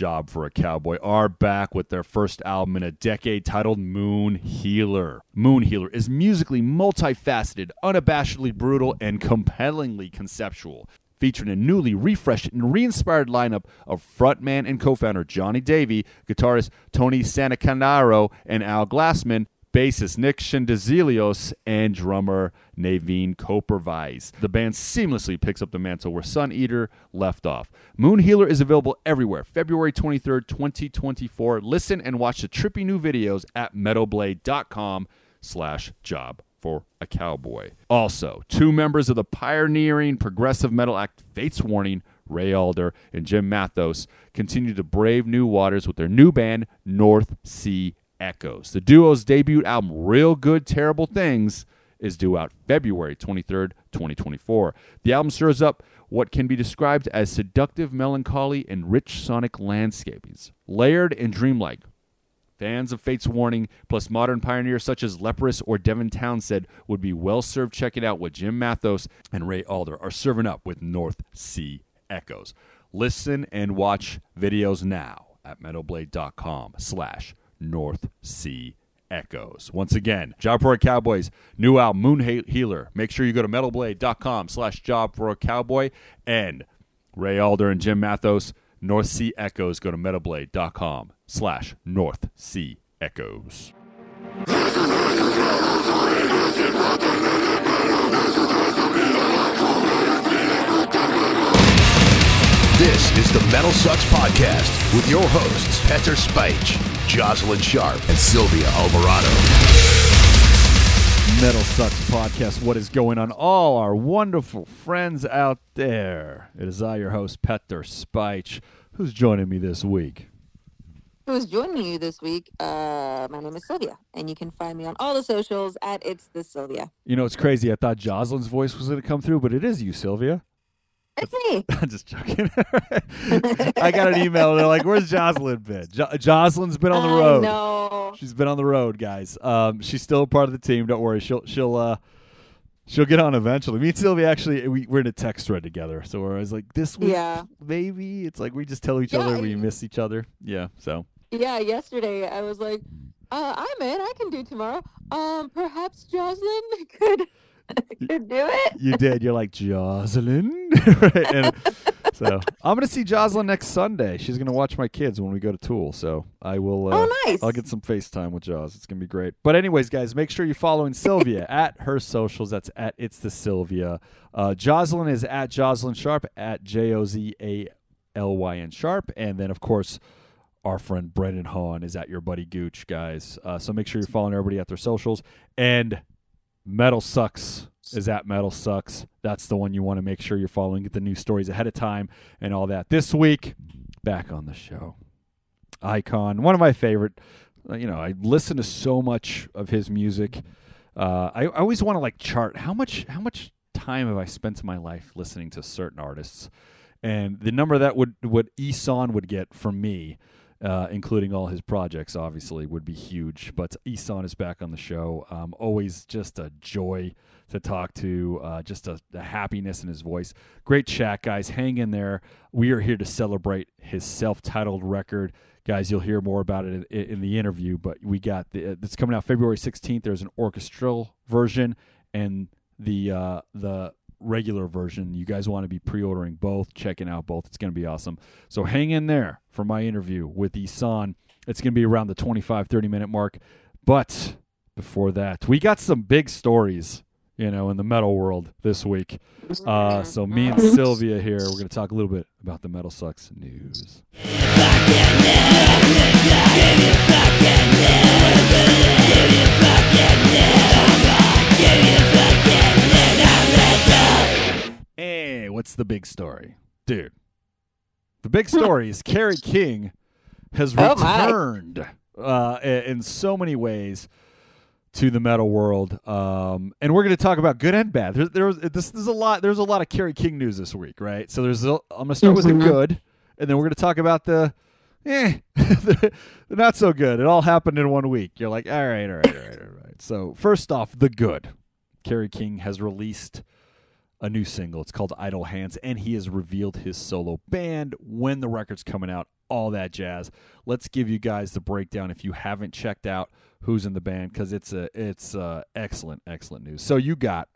Job for a Cowboy are back with their first album in a decade titled Moon Healer. Moon Healer is musically multifaceted, unabashedly brutal, and compellingly conceptual. Featuring a newly refreshed and re-inspired lineup of frontman and co-founder Jonny Davy, guitarist Tony Sannicandro, and Al Glassman, bassist Nick Schendzielos, and drummer Navene Koperweis. The band seamlessly picks up the mantle where Sun Eater left off. Moon Healer is available everywhere. February 23rd, 2024. Listen and watch the trippy new videos at metalblade.com slash job for a cowboy. Also, two members of the pioneering progressive metal act Fates Warning, Ray Alder and Jim Matheos, continue to brave new waters with their new band, North Sea Echoes. The duo's debut album, Real Good Terrible Things, is due out February 23rd, 2024. The album stirs up what can be described as seductive melancholy and rich sonic landscapings, layered and dreamlike. Fans of Fate's Warning, plus modern pioneers such as Leprous or Devin Townsend, would be well served checking out what Jim Matheos and Ray Alder are serving up with North Sea Echoes. Listen and watch videos now at metalblade.com slash North Sea Echoes. Once again, Job for a Cowboys new album Moon Healer. Make sure you go to metalblade.com slash Job for a Cowboy and Ray Alder and Jim Matheos. North Sea Echoes. Go to metalblade.com slash North Sea Echoes. This is the Metal Sucks Podcast with your hosts, Petar Speich, Jozalyn Sharp, and Sylvia Alvarado. Metal Sucks Podcast. What is going on, all our wonderful friends out there? It is I, your host, Petar Speich, who's joining me this week. Who's joining you this week? Uh, my name is Sylvia, and you can find me on all the socials at It's the Sylvia. You know, it's crazy. I thought Jozalyn's voice was going to come through, but it is you, Sylvia. It's me. I'm just joking. I got an email. They're like, "Where's Jozalyn been? Jo- Jozalyn's been on the road. No. She's been on the road, guys. Um, she's still a part of the team. Don't worry. She'll she'll uh, she'll get on eventually. Me and Sylvia actually we, we're in a text thread together. So we're always like, this week, Yeah. maybe. It's like we just tell each Yeah, other we miss each other. Yeah. So Yeah, yesterday I was like, uh, I'm in. I can do tomorrow. Um, perhaps Jozalyn could do it. you did. You're like Jozalyn, right? And so I'm gonna see Jozalyn next Sunday. She's gonna watch my kids when we go to Tool. So I will. Uh, oh, nice. I'll get some FaceTime with Jaws. It's gonna be great. But anyways, guys, make sure you're following Sylvia at her socials. That's at it's the Sylvia. Uh, Jozalyn is at Jozalyn Sharp at J O Z A L Y N Sharp, and then of course. Our friend Brendan Hahn is at your buddy Gooch, guys. Uh, so make sure you're following everybody at their socials. And Metal Sucks is at Metal Sucks. That's the one you want to make sure you're following. Get the new stories ahead of time and all that. This week, back on the show. Icon, one of my favorite. uh, You know, I listen to so much of his music. Uh, I, I always want to like chart how much how much time have I spent in my life listening to certain artists, and the number that would what Ihsahn would get from me, uh, including all his projects, obviously would be huge. But Ihsahn is back on the show. Um, always just a joy to talk to, uh, just a, a happiness in his voice. Great chat, guys. Hang in there. We are here to celebrate his self-titled record guys you'll hear more about it in, in the interview but we got the it's coming out february 16th there's an orchestral version and the uh the regular version. You guys want to be pre-ordering both checking out both. It's going to be awesome. So hang in there for my interview with ihsahn it's going to be around the 25 30 minute mark. But before that we got some big stories you know in the metal world this week. Uh, so me and sylvia here we're going to talk a little bit about the metal sucks news what's the big story? Dude, the big story is Kerry King has Oh, returned uh, in so many ways to the metal world. Um, and we're going to talk about good and bad. There's, there was, this, there's a lot, there's a lot of Kerry King news this week, right? So there's, a, I'm going to start with the Mhm. good, and then we're going to talk about the, eh, the not so good. It all happened in one week. You're like, all right, all right, all right, all right. So first off, the good. Kerry King has released a new single. It's called Idle Hands, and he has revealed his solo band when the record's coming out. all that jazz. Let's give you guys the breakdown if you haven't checked out who's in the band because it's a it's uh, excellent excellent news. So you got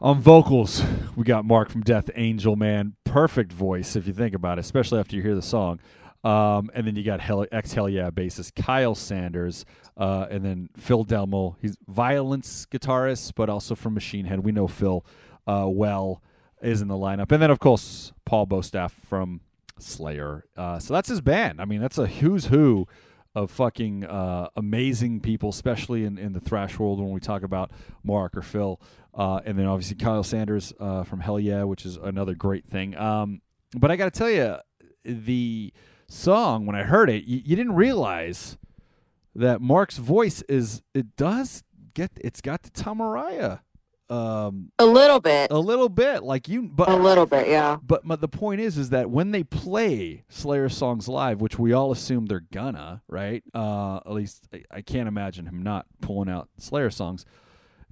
on vocals, we got Mark from Death Angel, man, perfect voice if you think about it, especially after you hear the song. Um, and then you got Hell, ex Hellyeah bassist Kyle Sanders, uh, and then Phil Demmel. He's violence guitarist, but also from Machine Head. We know Phil uh, well is in the lineup, and then of course Paul Bostaph from Slayer. Uh, so that's his band. I mean, that's a who's who of fucking uh, amazing people, especially in, in the thrash world when we talk about Mark or Phil. Uh, and then obviously Kyle Sanders uh, from Hellyeah, which is another great thing. Um, but I got to tell you, the song when I heard it, you, you didn't realize that Mark's voice is it does get it's got the Tom Araya um A little bit. a little bit like you but A little bit, yeah. but, but the point is is that when they play Slayer songs live, which we all assume they're gonna, right? Uh at least I, I can't imagine him not pulling out Slayer songs.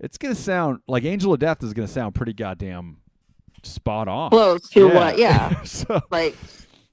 It's gonna sound like Angel of Death is gonna sound pretty goddamn spot on. Close to what? Yeah. so Like,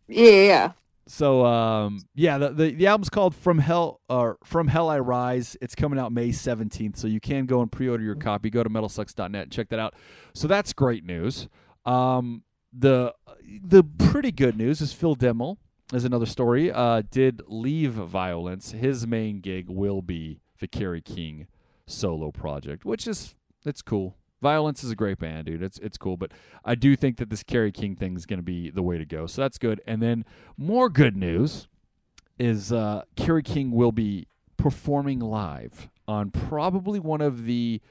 yeah, yeah, yeah. So um yeah, the, the the album's called From Hell or From Hell I Rise. It's coming out May 17th, so you can go and pre-order your copy. Go to metalsucks.net and check that out. So that's great news. Um the the pretty good news is Phil Demmel is another story. Uh did leave Violence. His main gig will be the Kerry King solo project, which is it's cool. Violence is a great band, dude. It's it's cool, but I do think that this Kerry King thing is going to be the way to go. So that's good. And then more good news is uh, Kerry King will be performing live on probably one of the,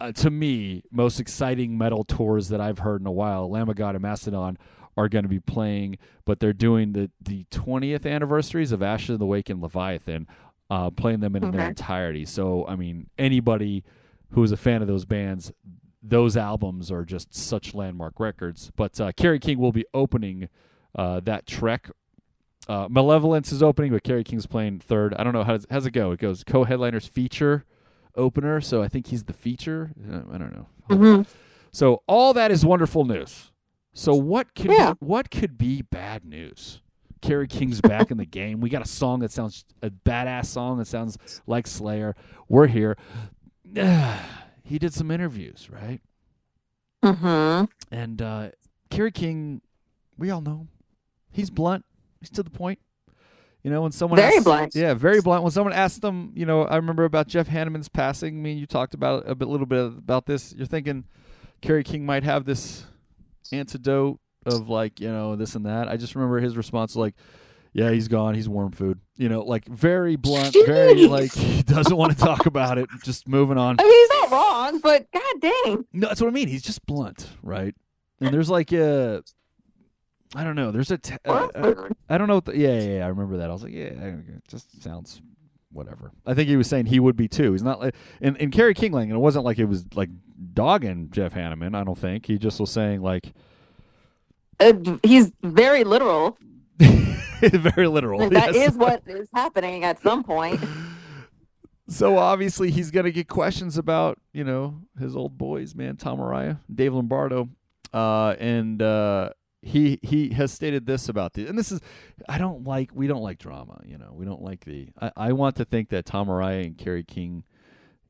uh, to me, most exciting metal tours that I've heard in a while. Lamb of God and Mastodon are going to be playing, but they're doing the the 20th anniversaries of Ashes of the Wake and Leviathan, uh, playing them in their entirety. So I mean, anybody who is a fan of those bands, those albums are just such landmark records. But uh, Kerry King will be opening uh, that trek. Uh, Malevolence is opening, but Kerry King's playing third. I don't know how does, how's it go. It goes co-headliners feature opener, so I think he's the feature. Uh, I don't know. hmm So all that is wonderful news. So what could Yeah. what could be bad news? Kerry King's back in the game. We got a song that sounds a badass song that sounds like Slayer. We're here. he did some interviews, right? hmm And uh, Kerry King, we all know, he's blunt. He's to the point. You know, when someone Very asks- blunt. yeah, very blunt. When someone asked him, you know, I remember about Jeff Hanneman's passing. Me and you talked about a bit, little bit about this. You're thinking Kerry King might have this antidote of like, you know, this and that. I just remember his response like, "Yeah, he's gone. He's worm food." You know, like very blunt, very like he doesn't want to talk about it. Just moving on. I mean, he's not wrong, but god dang. No, that's what I mean. He's just blunt, right? And there's like a, I don't know. There's a, t- uh, uh, I don't know. What the, yeah, yeah, yeah, I remember that. I was like, yeah, it just sounds whatever. I think he was saying he would be too. He's not like in in Kerry Kingling, and it wasn't like it was like dogging Jeff Hanneman. I don't think he just was saying like Uh, he's very literal. very literal. That is yes. what is happening at some point. So obviously he's gonna get questions about you know his old boys, man, Tom Araya, Dave Lombardo, uh, and uh, he he has stated this about the and this is I don't like we don't like drama, you know, we don't like the I, I want to think that Tom Araya and Kerry King,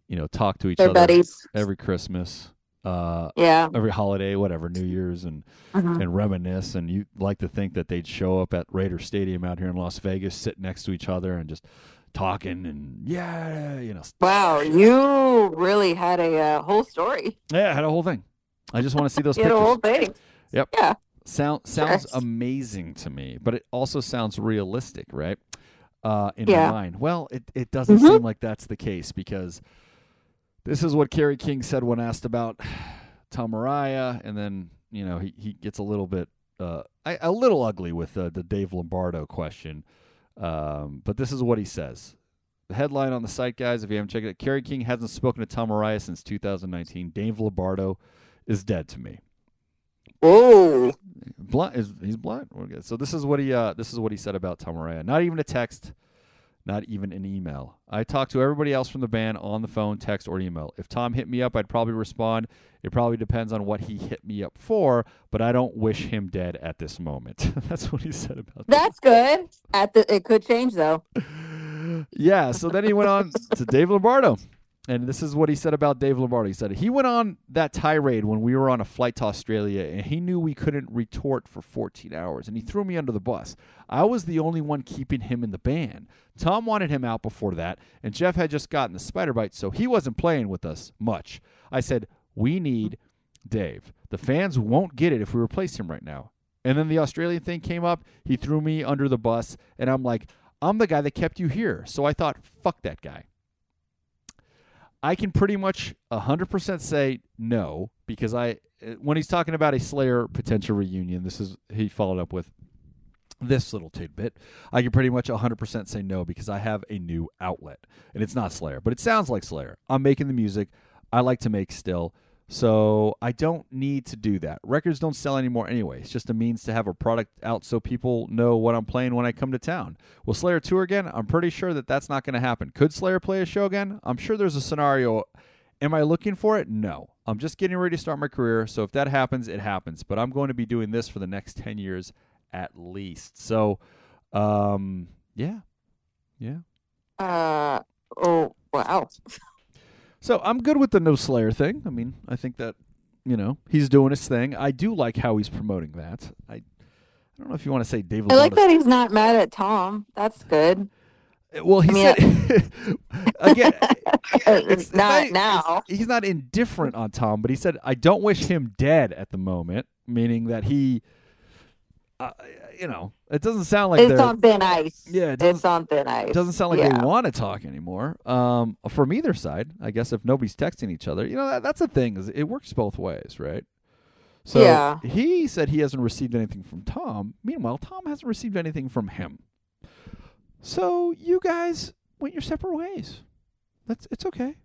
you know, talk to each They're other buddies. every Christmas, uh, Yeah. every holiday, whatever, New Year's and Mhm. and reminisce. And you like to think that they'd show up at Raider Stadium out here in Las Vegas, sit next to each other and just talking and yeah, you know, Wow, you really had a uh, whole story. Yeah, I had a whole thing. I just want to see those a whole thing. Yep. Yeah. Sound sounds Yes. amazing to me, but it also sounds realistic, right? Uh, in Yeah. my mind. Well, it it doesn't Mhm. seem like that's the case because this is what Kerry King said when asked about Tom Araya, and then you know he he gets a little bit uh I- a little ugly with uh, the Dave Lombardo question. Um, but this is what he says. The headline on the site, guys, if you haven't checked it, Kerry King hasn't spoken to Tom Araya since 2019. Dave Lombardo is dead to me. Oh, Blunt is he's blunt. We're. So this is what he uh this is what he said about Tom Araya. Not even a text, Not even an email. I talked to everybody else from the band on the phone, text, or email. If Tom hit me up, I'd probably respond. It probably depends on what he hit me up for, but I don't wish him dead at this moment. That's what he said about that. That's good. At the it could change though. yeah, so then he went on to Dave Lombardo. And this is what he said about Dave Lombardo. He said he went on that tirade when we were on a flight to Australia and he knew we couldn't retort for 14 hours and he threw me under the bus. I was the only one keeping him in the band. Tom wanted him out before that and Jeff had just gotten the spider bite so he wasn't playing with us much. I said, "We need Dave. The fans won't get it if we replace him right now." And then the Australian thing came up. He threw me under the bus and I'm like, "I'm the guy that kept you here." So I thought, "Fuck that guy." I can pretty much 100% say no because I uh, when he's talking about a Slayer potential reunion, this is he followed up with this little tidbit. I can pretty much 100% say no because I have a new outlet and it's not Slayer, but it sounds like Slayer. I'm making the music I like to make still. So I don't need to do that. Records don't sell anymore anyway. It's just a means to have a product out so people know what I'm playing when I come to town. Will Slayer tour again? I'm pretty sure that that's not going to happen. Could Slayer play a show again? I'm sure there's a scenario. Am I looking for it? No. I'm just getting ready to start my career. So if that happens, it happens. But I'm going to be doing this for the next 10 years at least. So, um, yeah. Yeah. Uh oh wow. So I'm good with the no Slayer thing. I mean, I think that you know he's doing his thing. I do like how he's promoting that. I, I don't know if you want to say David. I like that he's not mad at Tom. That's good. Eh, well, he I mean, said again. Eh, it's not now. it's- he's not indifferent on Tom, but he said, "I don't wish him dead at the moment," meaning that he, uh, you know, it doesn't sound like it's on thin ice. Yeah, it it's on thin ice. It doesn't sound like yeah. they want to talk anymore. Um, from either side, I guess if nobody's texting each other, you know that, that's the thing is it works both ways, right? So Yeah. he said he hasn't received anything from Tom. Meanwhile, Tom hasn't received anything from him. So you guys went your separate ways. That's it's okay.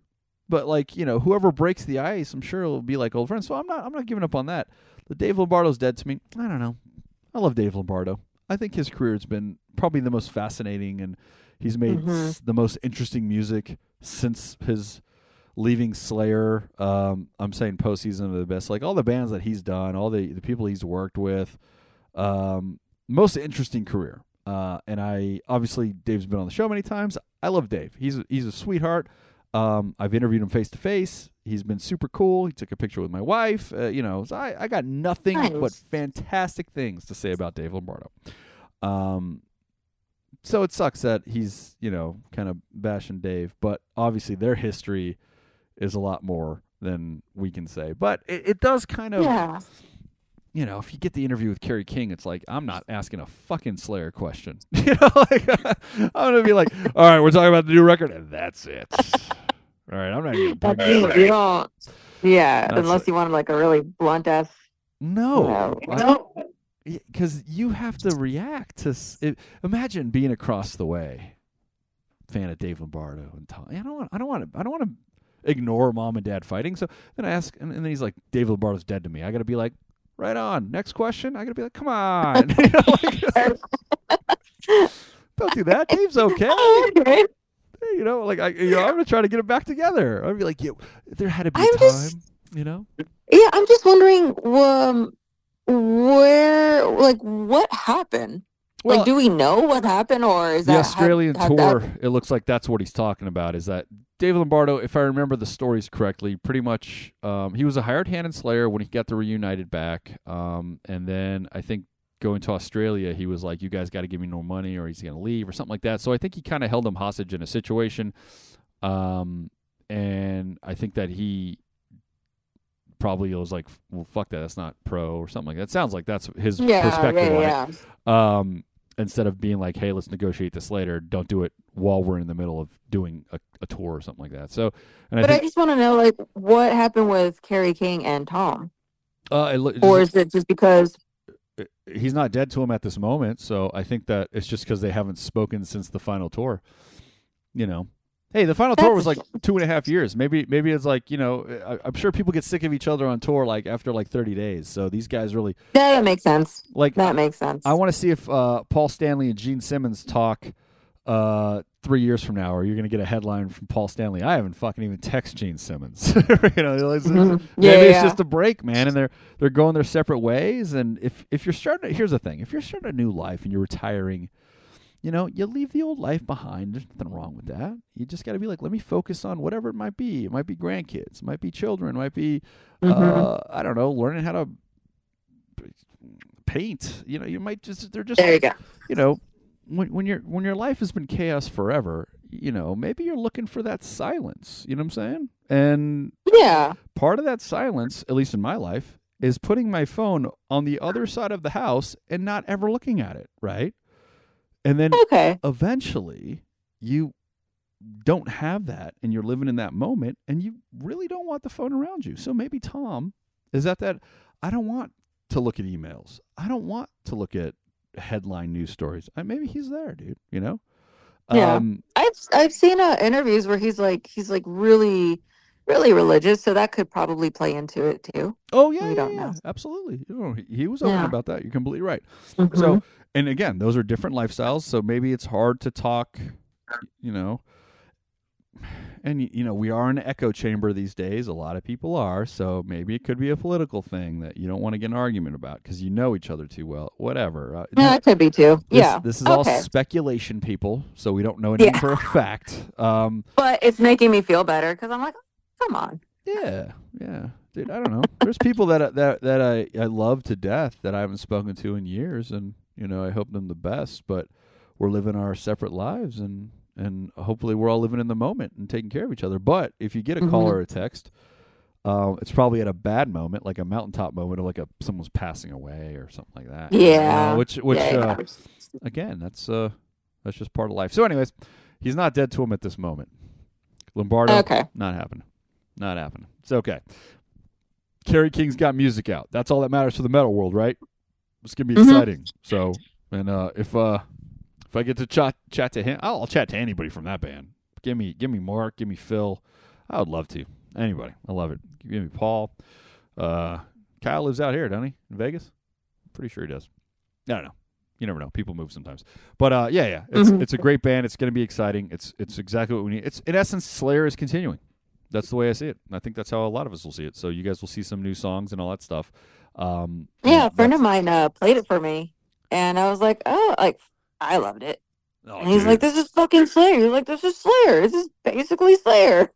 But like you know, whoever breaks the ice, I'm sure it'll be like old friends. So I'm not I'm not giving up on that. The Dave Lombardo's dead to me. I don't know. I love Dave Lombardo. I think his career has been probably the most fascinating, and he's made Mhm. s- the most interesting music since his leaving Slayer. Um, I'm saying postseason of the best. Like all the bands that he's done, all the the people he's worked with. Um, most interesting career. Uh, and I obviously Dave's been on the show many times. I love Dave. He's he's a sweetheart. Um, I've interviewed him face to face. He's been super cool. He took a picture with my wife. Uh, you know, so I, I got nothing but fantastic things to say about Dave Lombardo. Um, so it sucks that he's you know kind of bashing Dave, but obviously their history is a lot more than we can say. But it, it does kind of Yeah. you know, if you get the interview with Kerry King, it's like I'm not asking a fucking Slayer question. you know, like I'm gonna be like, all right, we're talking about the new record, and that's it. All right, I'm not even That's you, don't. Yeah, That's unless it. you want like a really blunt ass. No, No. because you have to react to. It, imagine being across the way, fan of Dave Lombardo and Tom. I don't want. I don't want to. I don't want to ignore mom and dad fighting. So then I ask, and, and then he's like, Dave Lombardo's dead to me. I got to be like, right on. Next question. I got to be like, come on. You know, like- don't do that. Dave's okay. Okay. You know, like I, you know, I'm gonna try to get it back together. I'd be like, yeah, there had to be I'm a time. just- You know, Yeah, I'm just wondering, um, where, like, what happened? well, like, do we know what happened, or is the that Australian had- had that- tour. It looks like that's what he's talking about. Is that David Lombardo? If I remember the stories correctly, pretty much, um, he was a hired hand in Slayer when he got the reunited back, um, and then I think going to Australia, he was like, "You guys got to give me no money, or he's gonna leave, or something like that." So I think he kind of held him hostage in a situation, um, and I think that he probably was like, "Well, fuck that, that's not pro," or something like that. Sounds like that's his yeah, perspective on it yeah, yeah. um, instead of being like, "Hey, let's negotiate this later." Don't do it while we're in the middle of doing a, a tour or something like that. So, and But I I just want to know, like, what happened with Kerry King and Tom, uh, it, or is it just because? He's not dead to him at this moment. So I think that it's just because they haven't spoken since the final tour. You know, hey, the final tour was like two and a half years. Maybe, maybe it's like you know, I, I'm sure people get sick of each other on tour like after like 30 days. So these guys really Yeah, that makes sense. like. That makes sense. I want to see if uh, Paul Stanley and Gene Simmons talk uh, three years from now, or you're going to get a headline from Paul Stanley. I haven't fucking even text Gene Simmons. you know, it's, Mhm. maybe Yeah, it's just a break, man, and they're they're going their separate ways. And if if you're starting, here's the thing: if you're starting a new life and you're retiring, you know, you leave the old life behind. There's nothing wrong with that. You just got to be like, let me focus on whatever it might be. It might be grandkids, it might be children, it might be, uh, Mhm. I don't know, learning how to paint. You know, you might just they're just There you go. you know, when when your when your life has been chaos forever, you know, maybe you're looking for that silence. You know what I'm saying? And Yeah. part of that silence, at least in my life, is putting my phone on the other side of the house and not ever looking at it, right? And then Okay. eventually you don't have that and you're living in that moment and you really don't want the phone around you. So maybe Tom is at that I don't want to look at emails. I don't want to look at headline news stories. Uh, maybe he's there, dude, you know? Yeah. Um I've I've seen uh, interviews where he's like he's like really really religious, so that could probably play into it too. oh yeah, We yeah, don't yeah, know. absolutely. You know, he, he was open Yeah. about that. You're completely right. Mhm. So, and again, those are different lifestyles. So maybe it's hard to talk, you know. And you know, we are in an echo chamber these days. A lot of people are. So maybe it could be a political thing that you don't want to get an argument about because you know each other too well. Whatever. Uh, yeah, that could be too. this, yeah. This is all speculation, people. So we don't know anything Yeah. for a fact. Um, But it's making me feel better because I'm like, come on. Yeah, yeah, dude. I don't know. There's people that that that I I love to death that I haven't spoken to in years, and you know I hope them the best. But we're living our separate lives, and and hopefully we're all living in the moment and taking care of each other. But if you get a call Mhm. or a text, uh, it's probably at a bad moment, like a mountaintop moment, or like a someone's passing away or something like that. Yeah. which which yeah, uh, yeah. again, that's uh that's just part of life. So, anyways, he's not dead to him at this moment. Lombardo, Okay. not happening. Not happening. It's okay. Kerry King's got music out. That's all that matters for the metal world, right? It's gonna be Mhm. exciting. So, and uh, if uh, if I get to chat chat to him, I'll, I'll chat to anybody from that band. Give me, give me Mark, give me Phil. I would love to. Anybody, I love it. Give me Paul. Uh, Kyle lives out here, doesn't he? In Vegas. Pretty sure he does. I don't know. You never know. People move sometimes. But uh, yeah, yeah. It's Mhm. it's a great band. It's going to be exciting. It's it's exactly what we need. It's in essence, Slayer is continuing. That's the way I see it. And I think that's how a lot of us will see it. So you guys will see some new songs and all that stuff. Um, Yeah, a friend of mine uh, played it for me, and I was like, oh, like I loved it. Oh, and he's dude. like, this is fucking Slayer. He's like, this is Slayer. This is basically Slayer.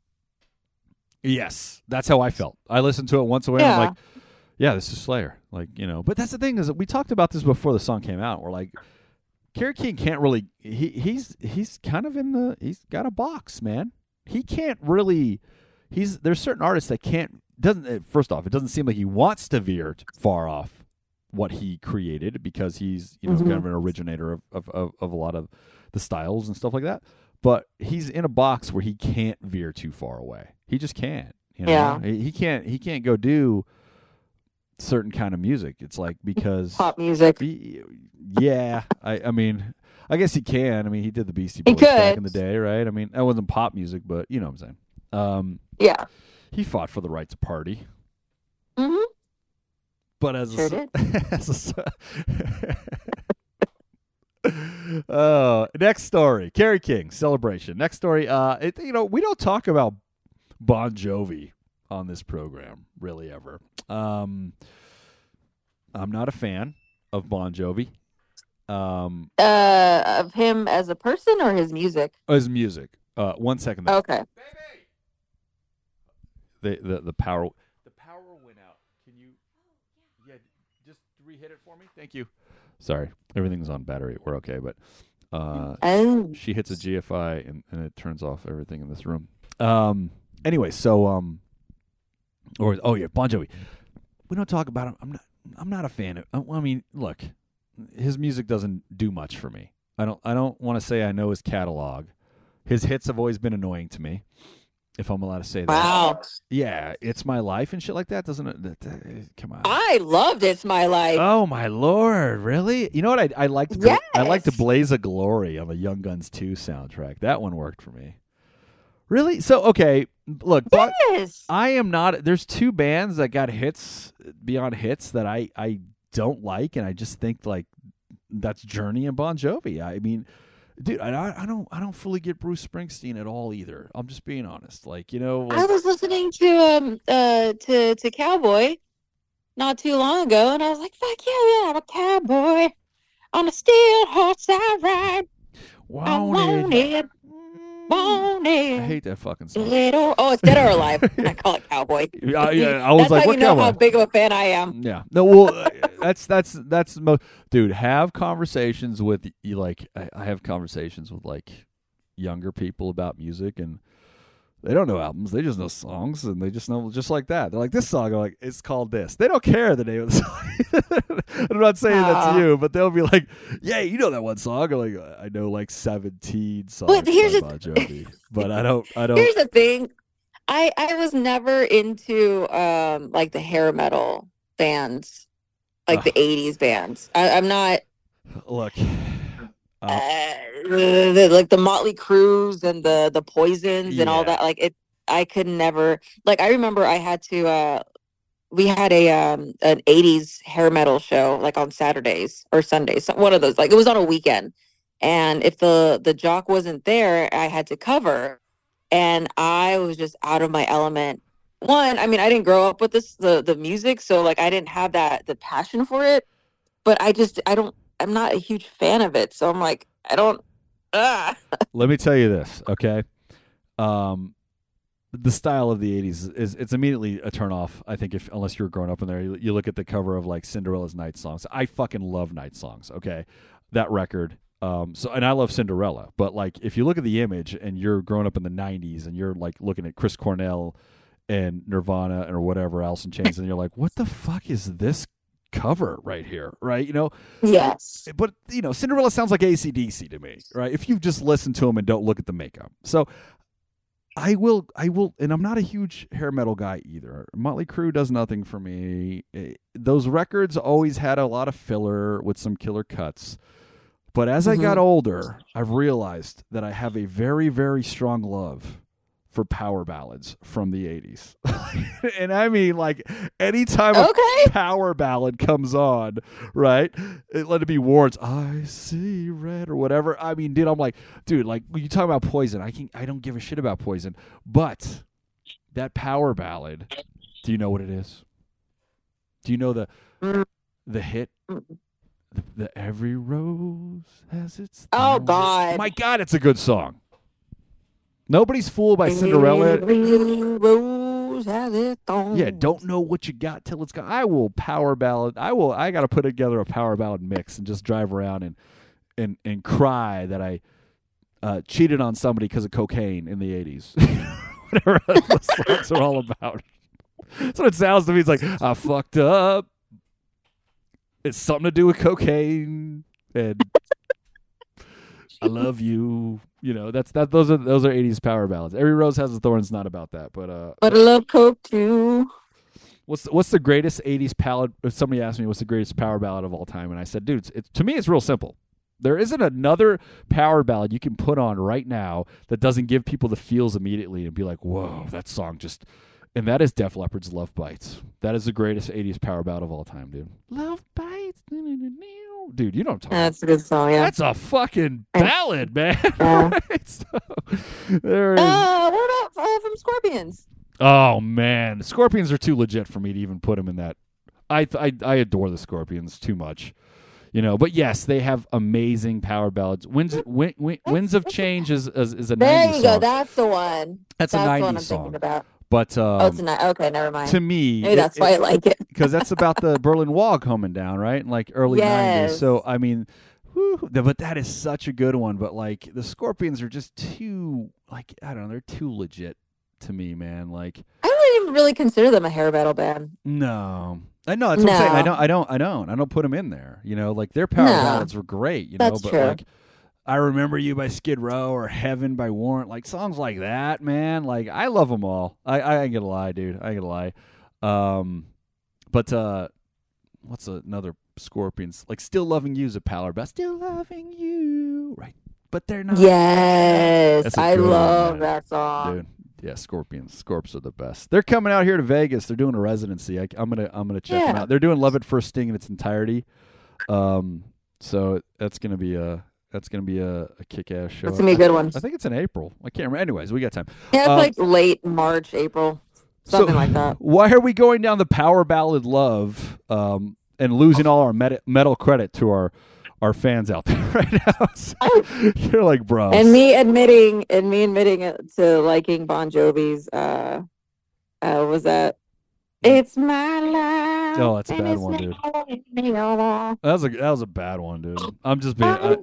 Yes, that's how I felt. I listened to it once away. and I'm Yeah. like, yeah, this is Slayer. Like you know, but that's the thing is that we talked about this before the song came out. We're like, Kerry King can't really. He he's he's kind of in the. He's got a box, man. He can't really. He's there's certain artists that can't doesn't. uh, First off, it doesn't seem like he wants to veer far off what he created because he's you know kind Mhm. of an originator of, of, of, of a lot of the styles and stuff like that. But he's in a box where he can't veer too far away. He just can't. You know? Yeah. He, he can't. He can't go do certain kind of music. It's like because Pop music. Y- Yeah, I, I mean, I guess he can. I mean, he did the Beastie Boys back in the day, right? I mean, that wasn't pop music, but you know what I'm saying. Um, Yeah. he fought for the right to party, hmm but as Sure a, as a oh, next story, Kerry King celebration. Next story, uh, it, you know, we don't talk about Bon Jovi on this program really ever. Um, I'm not a fan of Bon Jovi. Um, Uh, of him as a person or his music? his music. Uh, one second. though. Okay. The the the the power went out. Can you? Yeah, just re-hit it for me. Thank you. Sorry, everything's on battery. We're okay, but uh, Oh. she hits a GFI and, and it turns off everything in this room. Um. Anyway, so um, or oh yeah, Bon Jovi. We don't talk about him. I'm not. I'm not a fan of. uh, I mean, look, his music doesn't do much for me. I don't. I don't want to say I know his catalog. His hits have always been annoying to me. If I'm allowed to say that. Wow. Yeah, it's my life and shit like that. Doesn't it? That, that- eh, come on. I loved It's My Life. Oh my lord! Really? You know what? I I liked. Bla- I liked the Blaze of Glory on the Young Guns 2 soundtrack. That one worked for me. Really? So okay, look. Yes. I am not. There's two bands that got hits beyond hits that I I don't like, and I just think like that's Journey and Bon Jovi. I mean, dude, I, I don't I don't fully get Bruce Springsteen at all either. I'm just being honest. Like you know, I was listening to um uh to to Cowboy not too long ago, and I was like, "Fuck yeah, yeah, I'm a cowboy on a steel horse I ride. I want want I hate that fucking song. Or oh, it's dead or alive. I call it cowboy. Yeah, yeah, I was That's like, how what you know how big of a fan I am. Yeah. No, well, uh, that's that's that's most dude. Have conversations with you. Like I, I have conversations with like younger people about music, and they don't know albums. They just know songs, and they just know just like that. They're like, this song, I'm like it's called this. They don't care the name of the song. I'm not saying that to you, but they'll be like, yeah, you know that one song. I'm like, I know like 17 songs. But here's by Jovi, but I don't. I don't. Here's the thing. I I was never into um like the hair metal bands, like the '80s bands. I, I'm not Look. Uh, the, the- like the Motley Crues and the the Poisons and all that. Like it, I could never. Like I remember I had to. uh We had a um an '80s hair metal show like on Saturdays or Sundays, one of those. Like it was on a weekend, and if the the jock wasn't there, I had to cover, and I was just out of my element. One, I mean, I didn't grow up with this the the music, so like I didn't have that the passion for it. But I just I don't I'm not a huge fan of it, so I'm like I don't. Ah. let me tell you this, okay? Um, the style of the '80s is it's immediately a turnoff. I think if unless you're growing up in there, you, you look at the cover of like Cinderella's night songs. I fucking love night songs. Okay, that record. Um, so and I love Cinderella, but like if you look at the image and you're growing up in the '90s and you're like looking at Chris Cornell and Nirvana or whatever else in chains, and you're like, what the fuck is this cover right here? Right? You know, Yes. but you know, Cinderella sounds like ACDC to me, right? If you just listen to them and don't look at the makeup. So I will, I will, and I'm not a huge hair metal guy either. Motley Crue does nothing for me. Eh, Those records always had a lot of filler with some killer cuts. But as I got older, I've realized that I have a very, very strong love for power ballads from the 80s. and I mean, like, anytime a power ballad comes on, right? It, let it be Ward's "I See Red" or whatever. I mean, dude, I'm like, dude, like when you talk about Poison, I can I don't give a shit about Poison, but that power ballad. Do you know what it is? Do you know the the hit? The, the every rose has its. Oh. God. My God, it's a good song. Nobody's fooled by Cinderella. Yeah, don't know what you got till it's gone. I will power ballad. I will. I got to put together a power ballad mix and just drive around and and and cry that I uh, cheated on somebody because of cocaine in the eighties. Whatever the songs are all about. That's what it sounds to me. It's like I fucked up. It's something to do with cocaine and I love you. You know, that's that. Those are those are eighties power ballads. Every rose has a thorn. its thorns. Not about that, but uh, But I love Coke too. What's what's the greatest '80s ballad? If somebody asked me what's the greatest power ballad of all time, and I said, dude, it's, it's, to me, it's real simple. There isn't another power ballad you can put on right now that doesn't give people the feels immediately and be like, whoa, that song just. And that is Def Leppard's "Love Bites." That is the greatest '80s power ballad of all time, dude. Love bites, dude. You know what I'm talking. about. That's a good song. Yeah. That's a fucking ballad, man. Yeah. Right? So, there is. Uh, what about uh, from Scorpions? Oh man, Scorpions are too legit for me to even put them in that. I I I adore the Scorpions too much, you know. But yes, they have amazing power ballads. Winds Win, Win, Winds of Change is is, is a There 90s you go. song. That's the one. that's, That's a the one 90s I'm song. thinking about. But oh, um, tonight. Okay, never mind. to me, Maybe that's why I like it. because that's about the Berlin Wall coming down, right? In like early Yes. 90s. So I mean, whew, but that is such a good one. But like the Scorpions are just too like I don't know, they're too legit to me, man. Like I don't even really consider them a hair metal band. No, I know that's what I'm saying. I don't, I don't, I don't, I don't put them in there. You know, like their power No. ballads were great. You know, That's but true. like, I remember you by Skid Row or Heaven by Warrant, like songs like that, man. Like I love them all. I, I ain't gonna lie, dude. I ain't gonna lie. Um, but uh, what's another Scorpions? Like Still Loving You is a power but Still loving you, right? But they're not. Yes, I good one, love that song. Dude, yeah, Scorpions. Scorps are the best. They're coming out here to Vegas. They're doing a residency. I, am gonna I'm gonna check them out. They're doing Love at First Sting in its entirety. Um, so that's gonna be a That's gonna be a, a kick ass show. That's gonna be a good one. I think it's in April. I can't remember. Anyways, we got time. Yeah, it's Um, like late March, April, something like that. Why are we going down the power ballad love um, and losing all our met- metal credit to our our fans out there right now? So they're like, bro. And me admitting and me admitting it to liking Bon Jovi's uh uh was that it's my life. Oh, that's a bad one, dude. not me no more. That was a that was a bad one, dude. I'm just being. I,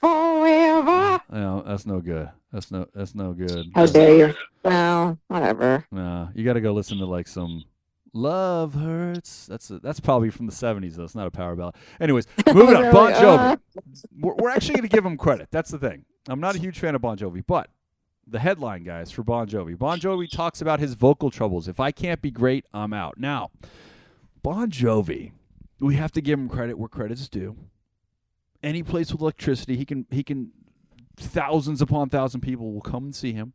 forever. no, that's no good. That's no that's no good. How dare you? Well, whatever. Nah, you got to go listen to like some Love Hurts. That's a, that's probably from the 70s though. It's not a power ballad. Anyways, moving on. Bon Jovi. We're, we're actually going to give him credit. That's the thing. I'm not a huge fan of Bon Jovi, but the headline guys for Bon Jovi. Bon Jovi talks about his vocal troubles. If I can't be great, I'm out. Now, Bon Jovi, we have to give him credit where credit's due. Any place with electricity, he can he can thousands upon thousand people will come and see him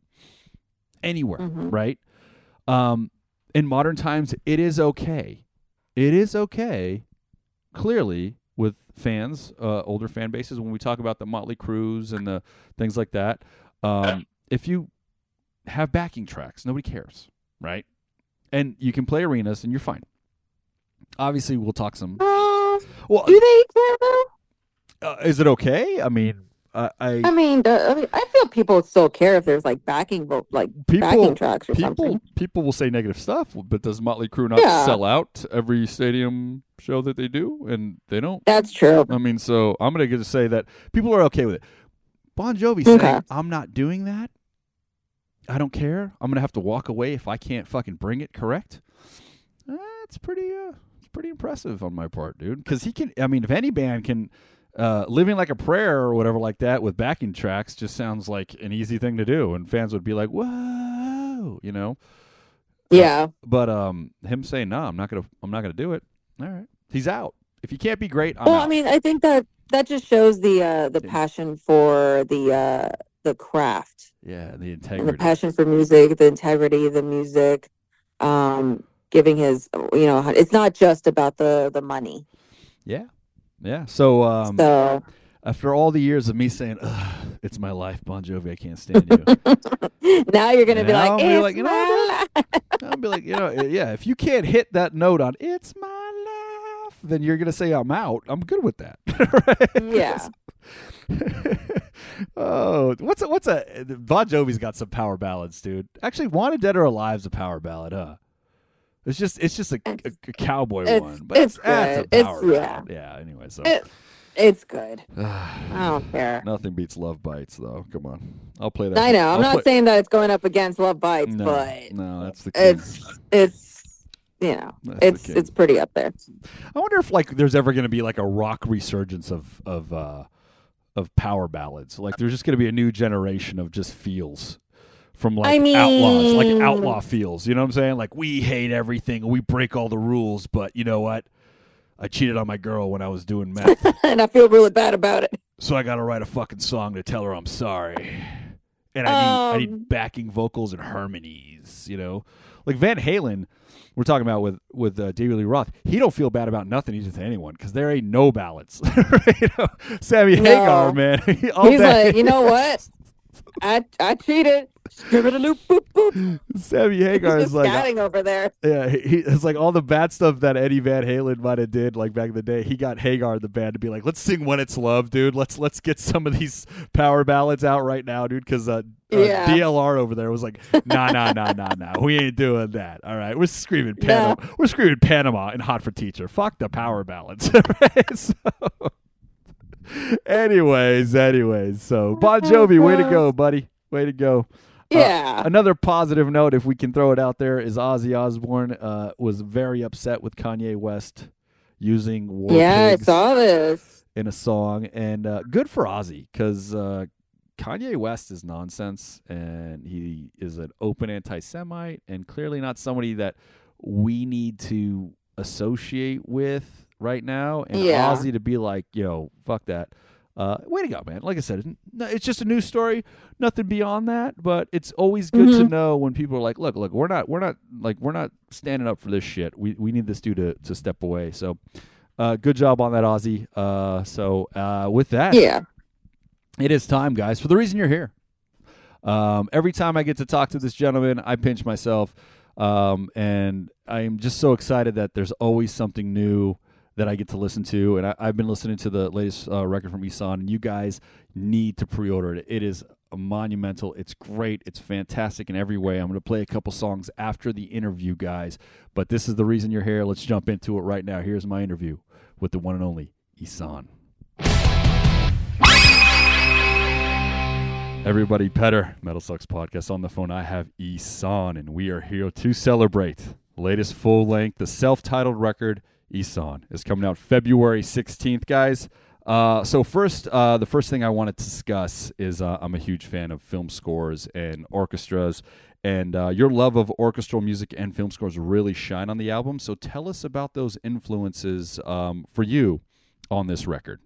anywhere, Mhm. right? Um, in modern times, it is okay. It is okay, clearly, with fans, uh, older fan bases. When we talk about the Motley Crues and the things like that, um, if you have backing tracks, nobody cares, right? And you can play arenas, and you're fine. Obviously, we'll talk some. uh, Well, do they care though? uh, is it okay? I mean, I, I I mean, the, I mean, I feel people still care if there's like backing vo- like people backing tracks or people something. people will say negative stuff, but does Motley Crue not Yeah. sell out every stadium show that they do? And they don't. That's true. I mean, so I'm gonna just say that people are okay with it. Bon Jovi Okay. saying I'm not doing that. I don't care. I'm gonna have to walk away if I can't fucking bring it correct. That's pretty. Uh, it's pretty impressive on my part, dude. Because he can. I mean, if any band can. Uh, living like a prayer or whatever like that with backing tracks just sounds like an easy thing to do, and fans would be like, "Whoa," you know. Yeah. But um, him saying, "No, I'm not gonna, I'm not gonna do it." All right, he's out. If you can't be great, I'm well, out. I mean, I think that that just shows the uh the passion for the uh the craft yeah, the integrity, and the passion for music, the integrity, the music, um, giving his, you know, it's not just about the the money. Yeah, yeah. So um, so after all the years of me saying, Ugh, "It's my life, Bon Jovi, I can't stand you," now you're gonna be like, I'll be like, you know. I'll be like, you know, yeah. If you can't hit that note on "It's my life," then you're gonna say, "I'm out." I'm good with that. right? Yeah. oh, what's a, what's a Bon Jovi's got some power ballads, dude. Actually, "Wanted Dead or Alive's a power ballad, huh? It's just it's just a, a, a cowboy It's- one, but it's that's ah, a good. It's- power yeah. ballad. Yeah. Anyway, so It- It's good. I don't care. nothing beats Love Bites, though. Come on, I'll play that. I know. I'm I'll not play- saying that it's going up against Love Bites, no, but no, that's the king. it's it's you know That's it's it's pretty up there. I wonder if like there's ever going to be like a rock resurgence of of uh of power ballads. Like there's just going to be a new generation of just feels from like I mean... outlaws, like outlaw feels. You know what I'm saying? Like we hate everything, we break all the rules, but you know what? I cheated on my girl when I was doing meth, and I feel really bad about it. so I got to write a fucking song to tell her I'm sorry. And I need I Um, need backing vocals and harmonies. You know, like Van Halen. We're talking about with with uh, David Lee Roth. He don't feel bad about nothing. He just to anyone because there ain't no ballads. you know, Sammy No. Hagar, man. He's day. like, you know what? I I cheated. Give a loop, boop, boop. Sammy Hagar is like, scatting over there. yeah, he, he- it's like all the bad stuff that Eddie Van Halen might have did like back in the day. He got Hagar the band to be like, let's sing "When It's Love," dude. Let's let's get some of these power ballads out right now, dude. Because uh, uh, Yeah. DLR over there was like, nah, nah, nah, nah, nah. We ain't doing that. All right, we're screaming Panama. We're screaming Panama and Hot for Teacher. Fuck the power ballads. So- anyways, anyways, so Bon Jovi, way to go, buddy. Way to go. Uh, Yeah. Another positive note, if we can throw it out there, is Ozzy Osbourne uh, was very upset with Kanye West using War yeah, I saw this. in a song, and uh, good for Ozzy because uh, Kanye West is nonsense, and he is an open anti-Semite, and clearly not somebody that we need to associate with right now. And Yeah. Ozzy to be like, yo, fuck that. Uh, way to go, man! Like I said, it's just a news story, nothing beyond that. But it's always good to Mhm. know when people are like, "Look, look, we're not, we're not, like, we're not standing up for this shit. We we need this dude to to step away." So, uh, good job on that, Ozzy. Uh, so uh, with that, Yeah. it is time, guys, for the reason you're here. Um, every time I get to talk to this gentleman, I pinch myself. Um, and I'm just so excited that there's always something new that I get to listen to. And I, have been listening to the latest uh, record from Ihsahn, and you guys need to pre order it. It is monumental. It's great. It's fantastic in every way. I'm going to play a couple songs after the interview, guys. But this is the reason you're here. Let's jump into it right now. Here's my interview with the one and only Ihsahn. Everybody, Petar, Metal Sucks Podcast. On the phone, I have Ihsahn, and we are here to celebrate latest full length, the self titled record, Ihsahn, is coming out February 16th, guys. Uh, so first, uh, the first thing I want to discuss is uh, I'm a huge fan of film scores and orchestras, and uh, your love of orchestral music and film scores really shine on the album. So tell us about those influences um, for you on this record.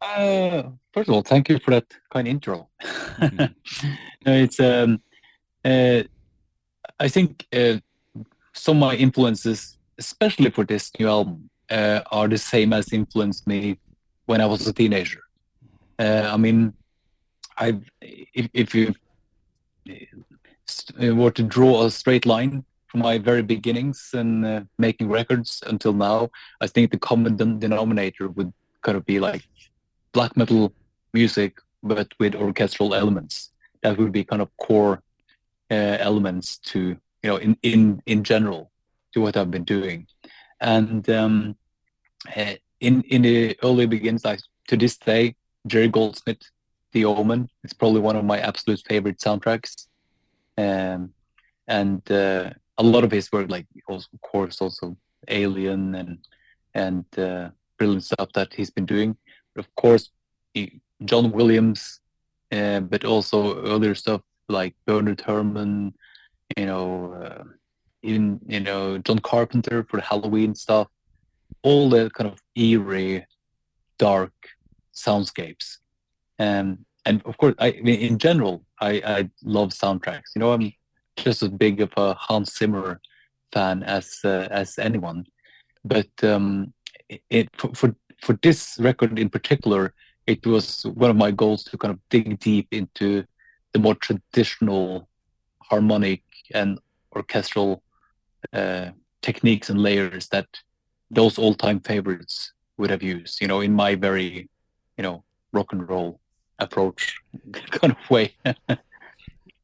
Uh, first of all, thank you for that kind intro. Mm-hmm. it's um, uh, I think uh, some of my influences, especially for this new album, uh, are the same as influenced me when I was a teenager. Uh, I mean, I if, if you uh, were to draw a straight line from my very beginnings and uh, making records until now, I think the common denominator would kind of be like black metal music, but with orchestral elements. That would be kind of core uh, elements to you know in in in general to what I've been doing, and um, uh, in in the early beginnings, I to this day Jerry Goldsmith, The Omen, it's probably one of my absolute favorite soundtracks, um, and uh, a lot of his work, like also, of course also Alien and and uh, brilliant stuff that he's been doing. Of course, John Williams, uh, but also earlier stuff like Bernard Herrmann, you know, uh, even you know John Carpenter for Halloween stuff, all the kind of eerie, dark soundscapes, and and of course, I, I mean, in general, I I love soundtracks. You know, I'm just as big of a Hans Zimmer fan as uh, as anyone, but um, it for, for for this record in particular, it was one of my goals to kind of dig deep into the more traditional harmonic and orchestral uh, techniques and layers that those all-time favorites would have used. You know, in my very, you know, rock and roll approach kind of way.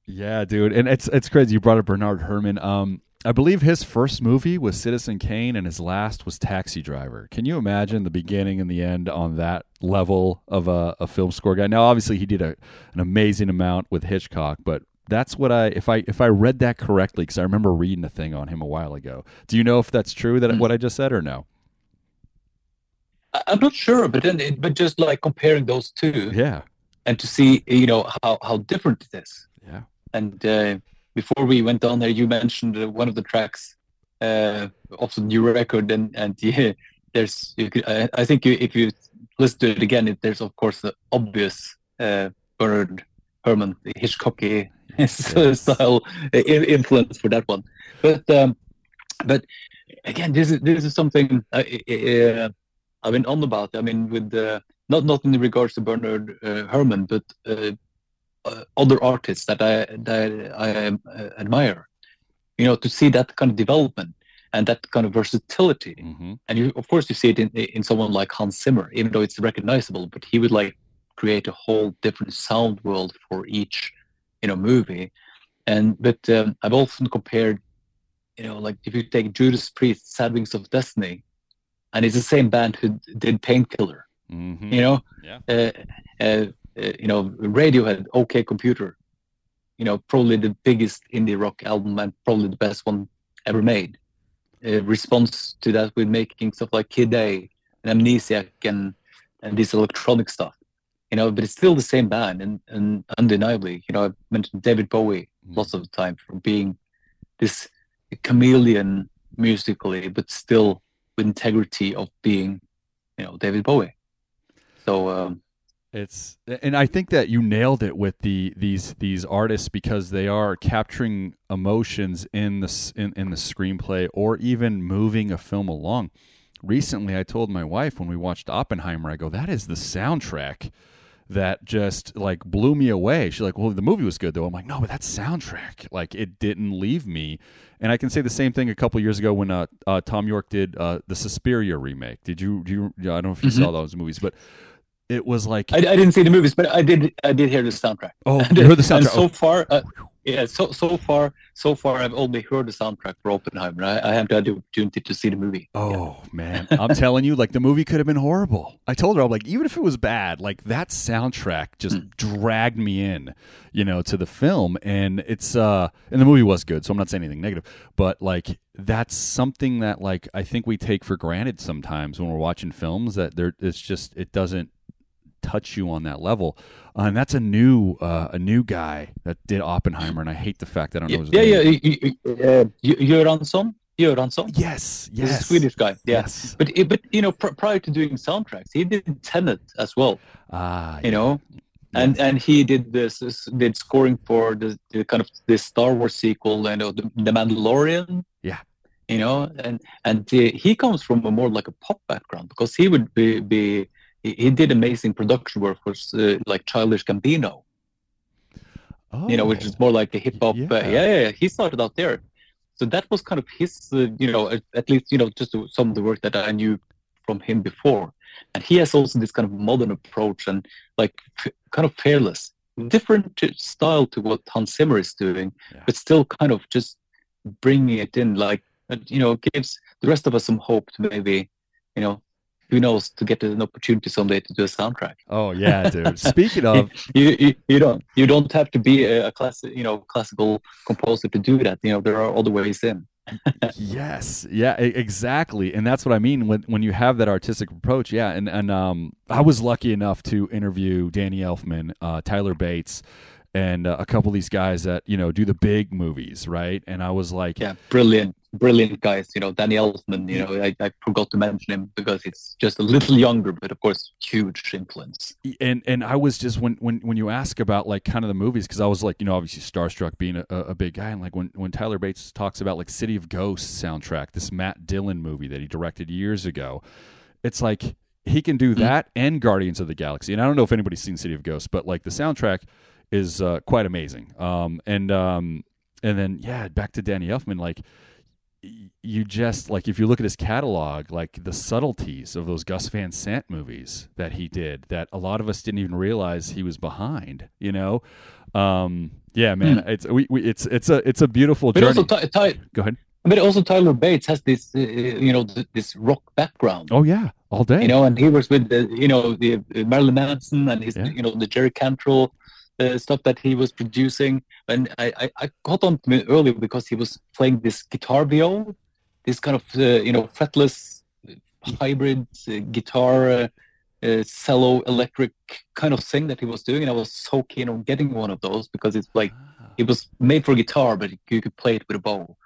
yeah, dude, and it's it's crazy. You brought up Bernard Herrmann. Um, I believe his first movie was Citizen Kane and his last was Taxi Driver. Can you imagine the beginning and the end on that level of a, a film score guy? Now, obviously, he did a, an amazing amount with Hitchcock, but that's what I if I if I read that correctly because I remember reading a thing on him a while ago. Do you know if that's true that mm. what I just said or no? I'm not sure, but then but just like comparing those two, yeah, and to see you know how how different it is, yeah, and. Uh, before we went on there, you mentioned uh, one of the tracks uh, of the new record, and and yeah, there's you could, I, I think you, if you listen to it again, it, there's of course the obvious uh, Bernard Herrmann, the Hitchcocky yes. style influence for that one, but um, but again, this is this is something I, uh, I've been on about. I mean, with the not not in regards to Bernard uh, Herrmann, but uh, uh, other artists that I that I uh, admire. You know, to see that kind of development and that kind of versatility. Mm-hmm. And you, of course, you see it in in someone like Hans Zimmer, even though it's recognizable. But he would like create a whole different sound world for each, you know, movie. And but um, I've often compared, you know, like if you take Judas Priest, Sad Wings of Destiny, and it's the same band who did Painkiller. Mm-hmm. You know, yeah. Uh, uh, uh, you know, Radiohead, OK Computer, you know, probably the biggest indie rock album and probably the best one ever made. Uh, response to that with making stuff like Kid A and Amnesiac and and this electronic stuff, you know, but it's still the same band and, and undeniably, you know, I've mentioned David Bowie mm. lots of the time for being this chameleon musically, but still with integrity of being, you know, David Bowie. So um, it's and I think that you nailed it with the these these artists because they are capturing emotions in the in, in the screenplay or even moving a film along. recently I told my wife when we watched Oppenheimer, I go, that is the soundtrack that just like blew me away. She's like, well, the movie was good though. I'm like, no, but that soundtrack, like it didn't leave me. And I can say the same thing a couple years ago when uh, uh, Thom Yorke did uh, the Suspiria remake. Did you? Do you? I don't know if you Mm-hmm. saw those movies, but it was like, I, I didn't see the movies, but I did. I did hear the soundtrack. oh, And, you heard the and soundtrack. so Oh, far, uh, yeah, so so far, so far, I've only heard the soundtrack for Oppenheimer. I, I haven't had the opportunity to see the movie. Oh man, I'm telling you, like the movie could have been horrible. I told her, I'm like, even if it was bad, like that soundtrack just Hmm. dragged me in, you know, to the film. And it's uh, and the movie was good, so I'm not saying anything negative, but like that's something that like I think we take for granted sometimes when we're watching films that there, it's just it doesn't touch you on that level. Uh, and that's a new uh, a new guy that did Oppenheimer, and I hate the fact that I don't know Yeah, his yeah, name. yeah. y- y- uh, Göransson, Göransson. Yes, He's yes, a Swedish guy. Yeah. Yes. But but you know, pr- prior to doing soundtracks, he did Tenet as well. Ah, You know, and and he did this, did scoring for the, the kind of the Star Wars sequel, you know, the, the Mandalorian. Yeah. You know, and and uh, he comes from a more like a pop background because he would be be he, he did amazing production work for uh, like Childish Gambino. You know, which is Oh. more like a hip hop. Yeah. Uh, yeah, yeah, yeah. He started out there, so that was kind of his. Uh, you know, at, at least you know just some of the work that I knew from him before, and he has also this kind of modern approach and like f- kind of fearless, different style to what Hans Zimmer is doing, Yeah. but still kind of just bringing it in, like uh, you know, gives the rest of us some hope to maybe, you know, who knows, to get an opportunity someday to do a soundtrack. Oh yeah, dude. Speaking of, You, you, you don't you don't have to be a, a classic you know classical composer to do that. You know there are other ways in. yes, yeah, exactly, and that's what I mean when when you have that artistic approach. Yeah, and and um, I was lucky enough to interview Danny Elfman, uh, Tyler Bates, and uh, a couple of these guys that you know do the big movies, right? And I was like, Yeah, brilliant, brilliant guys. You know Danny Elfman. You know I, I forgot to mention him because he's just a little younger, but of course huge influence. and and I was just when when when you ask about like kind of the movies because I was like you know obviously starstruck being a, a big guy and like when when Tyler Bates talks about like City of Ghosts soundtrack this Matt Dillon movie that he directed years ago it's like he can do that and Guardians of the Galaxy and I don't know if anybody's seen City of Ghosts but like the soundtrack is uh, quite amazing um and um and then yeah back to Danny Elfman like you just like if you look at his catalog like the subtleties of those gus van sant movies that he did that a lot of us didn't even realize he was behind you know? Um yeah man it's we, we it's it's a it's a beautiful But journey also Ty, Ty, go ahead. but also Tyler Bates has this uh, you know th- this rock background. oh yeah all day. You know, and he was with the, you know, the uh, Marilyn Manson and his, Yeah. you know, the Jerry Cantrell uh, stuff that he was producing. And I, I, I caught on to him earlier because he was playing this guitar viol, this kind of, uh, you know, fretless hybrid uh, guitar, uh, uh, cello, electric kind of thing that he was doing. And I was so keen on getting one of those because it's like, it was made for guitar, but you could play it with a bow.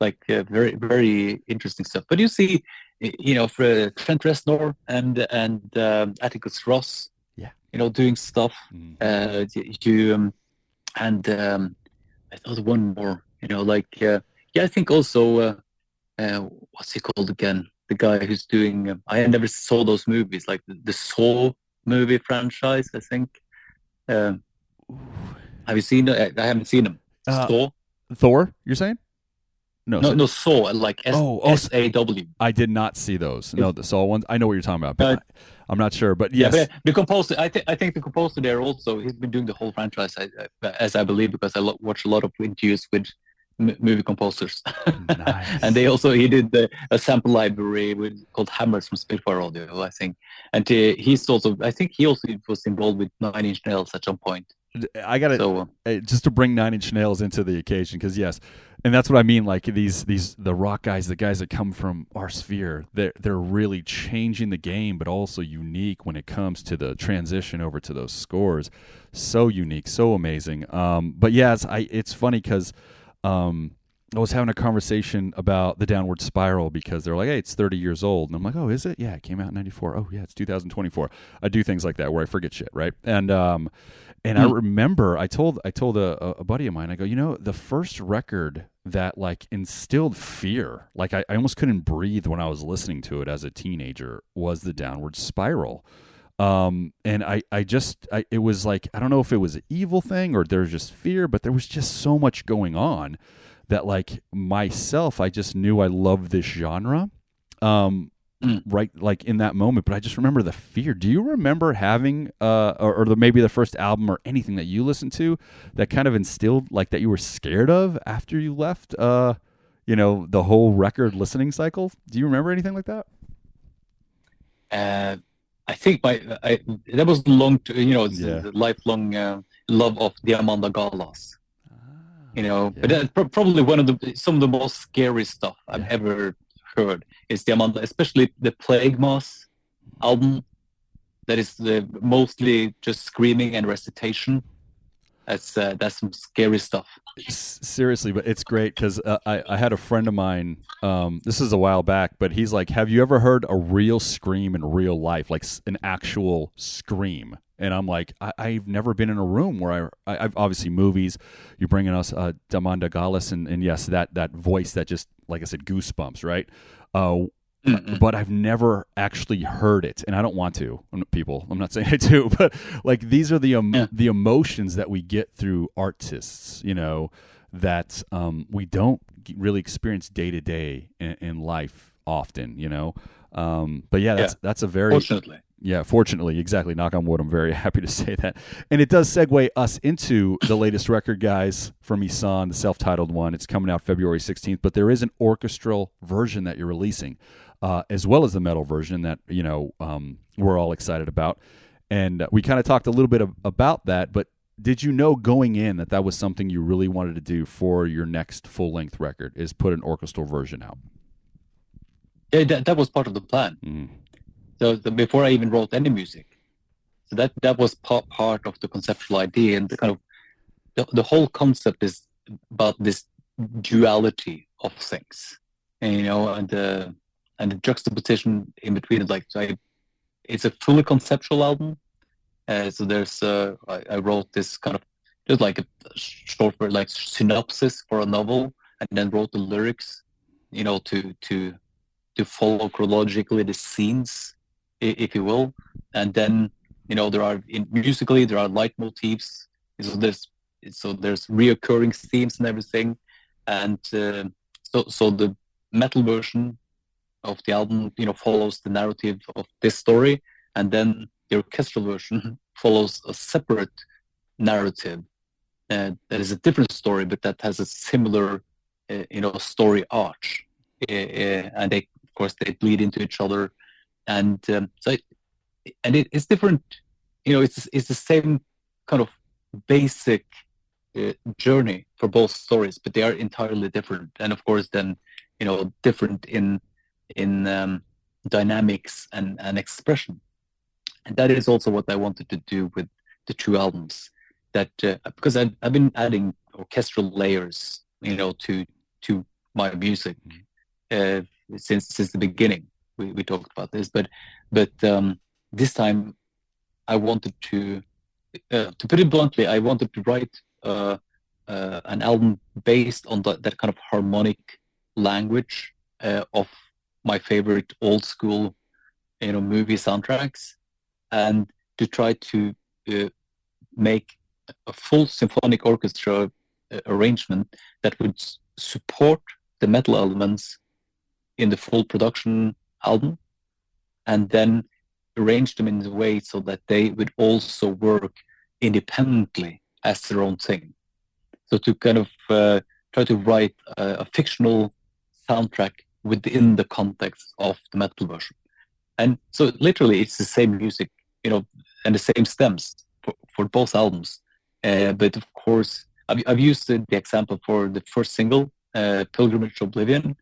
Like uh, very, very interesting stuff. But you see, you know, for Trent Reznor and and um, Atticus Ross. You know, doing stuff. Mm. Uh, you um, and um, I thought one more, you know, like uh, yeah, I think also uh, uh, what's he called again? The guy who's doing. Um, I never saw those movies, like the, the Saw movie franchise. I think. Um, have you seen? I I haven't seen them. Uh, Saw. thor you're saying no, No, so- no, Saw. Like S Oh, oh, S A W. i did not see those no the saw ones i know what you're talking about but Uh, i'm not sure but Yeah, yes but the composer, I think, I think the composer there also, he's been doing the whole franchise, I, I, as I believe, because I lo- watch a lot of interviews with m- movie composers, Nice. and they also he did the, a sample library with called Hammers from Spitfire Audio, I think, and uh, he's also, I think he also was involved with Nine Inch Nails at some point. i gotta So uh, uh, just to bring Nine Inch Nails into the occasion, because yes, and that's what I mean. Like these these the rock guys, the guys that come from our sphere, they're they're really changing the game, but also unique when it comes to the transition over to those scores. So unique, so amazing. Um, but yes, I it's funny because. Um, I was having a conversation about the downward spiral because they're like, "Hey, it's 30 years old," and I'm like, "Oh, is it? Yeah, it came out in '94. Oh, yeah, it's 2024." I do things like that where I forget shit, right? And um, and I Hmm. remember I told I told a, a- a buddy of mine, I go, you know, the first record that like instilled fear, like I, I almost couldn't breathe when I was listening to it as a teenager, was the Downward Spiral. Um, and I, I just, I, it was like, I don't know if it was an evil thing or there's just fear, but there was just so much going on that like myself, I just knew I loved this genre. Um, Mm. right like in that moment but i just remember the fear do you remember having uh or, or the, maybe the first album or anything that you listened to that kind of instilled like that you were scared of after you left uh you know the whole record listening cycle do you remember anything like that Uh, I think my I, that was long, to, you know, Yeah. lifelong uh, love of Diamanda Galás. You know, but Yeah. that's probably one of the some of the most scary stuff I've Yeah. ever heard is Diamanda, especially the Plague Mass album. That is the mostly just screaming and recitation. That's uh, that's some scary stuff. Seriously but it's great because uh, I, I had a friend of mine um, this is a while back but he's like have you ever heard a real scream in real life like an actual scream and i'm like I, i've never been in a room where i, I i've obviously movies you're bringing us uh, Diamanda Galás and, and yes that that voice that just like i said goosebumps right uh, but I've never actually heard it, and I don't want to. I'm not- people, I'm not saying I do, but like these are the um, Yeah. the emotions that we get through artists, you know, that um, we don't really experience day to day in life often, you know. Um, but yeah, that's that's a very Fortunately, yeah, fortunately, exactly. Knock on wood. I'm very happy to say that. And it does segue us into the latest record, guys, from Ihsahn, the self titled one. It's coming out February 16th, but there is an orchestral version that you're releasing, uh, as well as the metal version that, you know, um, we're all excited about. And uh, we kind of talked a little bit of, about that, but did you know going in that that was something you really wanted to do for your next full length record is put an orchestral version out? yeah, that, that was part of the plan. Mm. So, before I even wrote any music, so that that was part part of the conceptual idea, and the kind of the, the whole concept is about this duality of things, and, you know, and the and the juxtaposition in between. Like, so I, it's a fully conceptual album. Uh, so there's uh, I, I wrote this kind of just like a short like synopsis for a novel, and then wrote the lyrics, you know, to to to follow chronologically the scenes, if you will, and then you know there are in musically there are leitmotifs. So there's so there's reoccurring themes and everything, and uh, so so the metal version of the album you know follows the narrative of this story, and then the orchestral version follows a separate narrative. Uh, that is a different story, but that has a similar uh, you know story arch, and they of course they bleed into each other and um, so it, and it, it's different you know it's it's the same kind of basic uh, journey for both stories but they are entirely different. And of course then you know different in in um, dynamics and and expression. And that is also what i wanted to do with the two albums that uh, because I've, I've been adding orchestral layers you know to to my music uh, since since the beginning. We, we talked about this, but but um, this time I wanted to uh, to put it bluntly, I wanted to write uh, uh, an album based on that, that kind of harmonic language uh, of my favorite old school, you know, movie soundtracks, and to try to uh, make a full symphonic orchestra uh, arrangement that would support the metal elements in the full production album and then arrange them in a way so that they would also work independently as their own thing. So to kind of uh, try to write a, a fictional soundtrack within the context of the metal version. And so literally it's the same music, you know, and the same stems for, for both albums. Uh, but of course, I've, I've used the, the example for the first single, uh, Pilgrimage to Oblivion,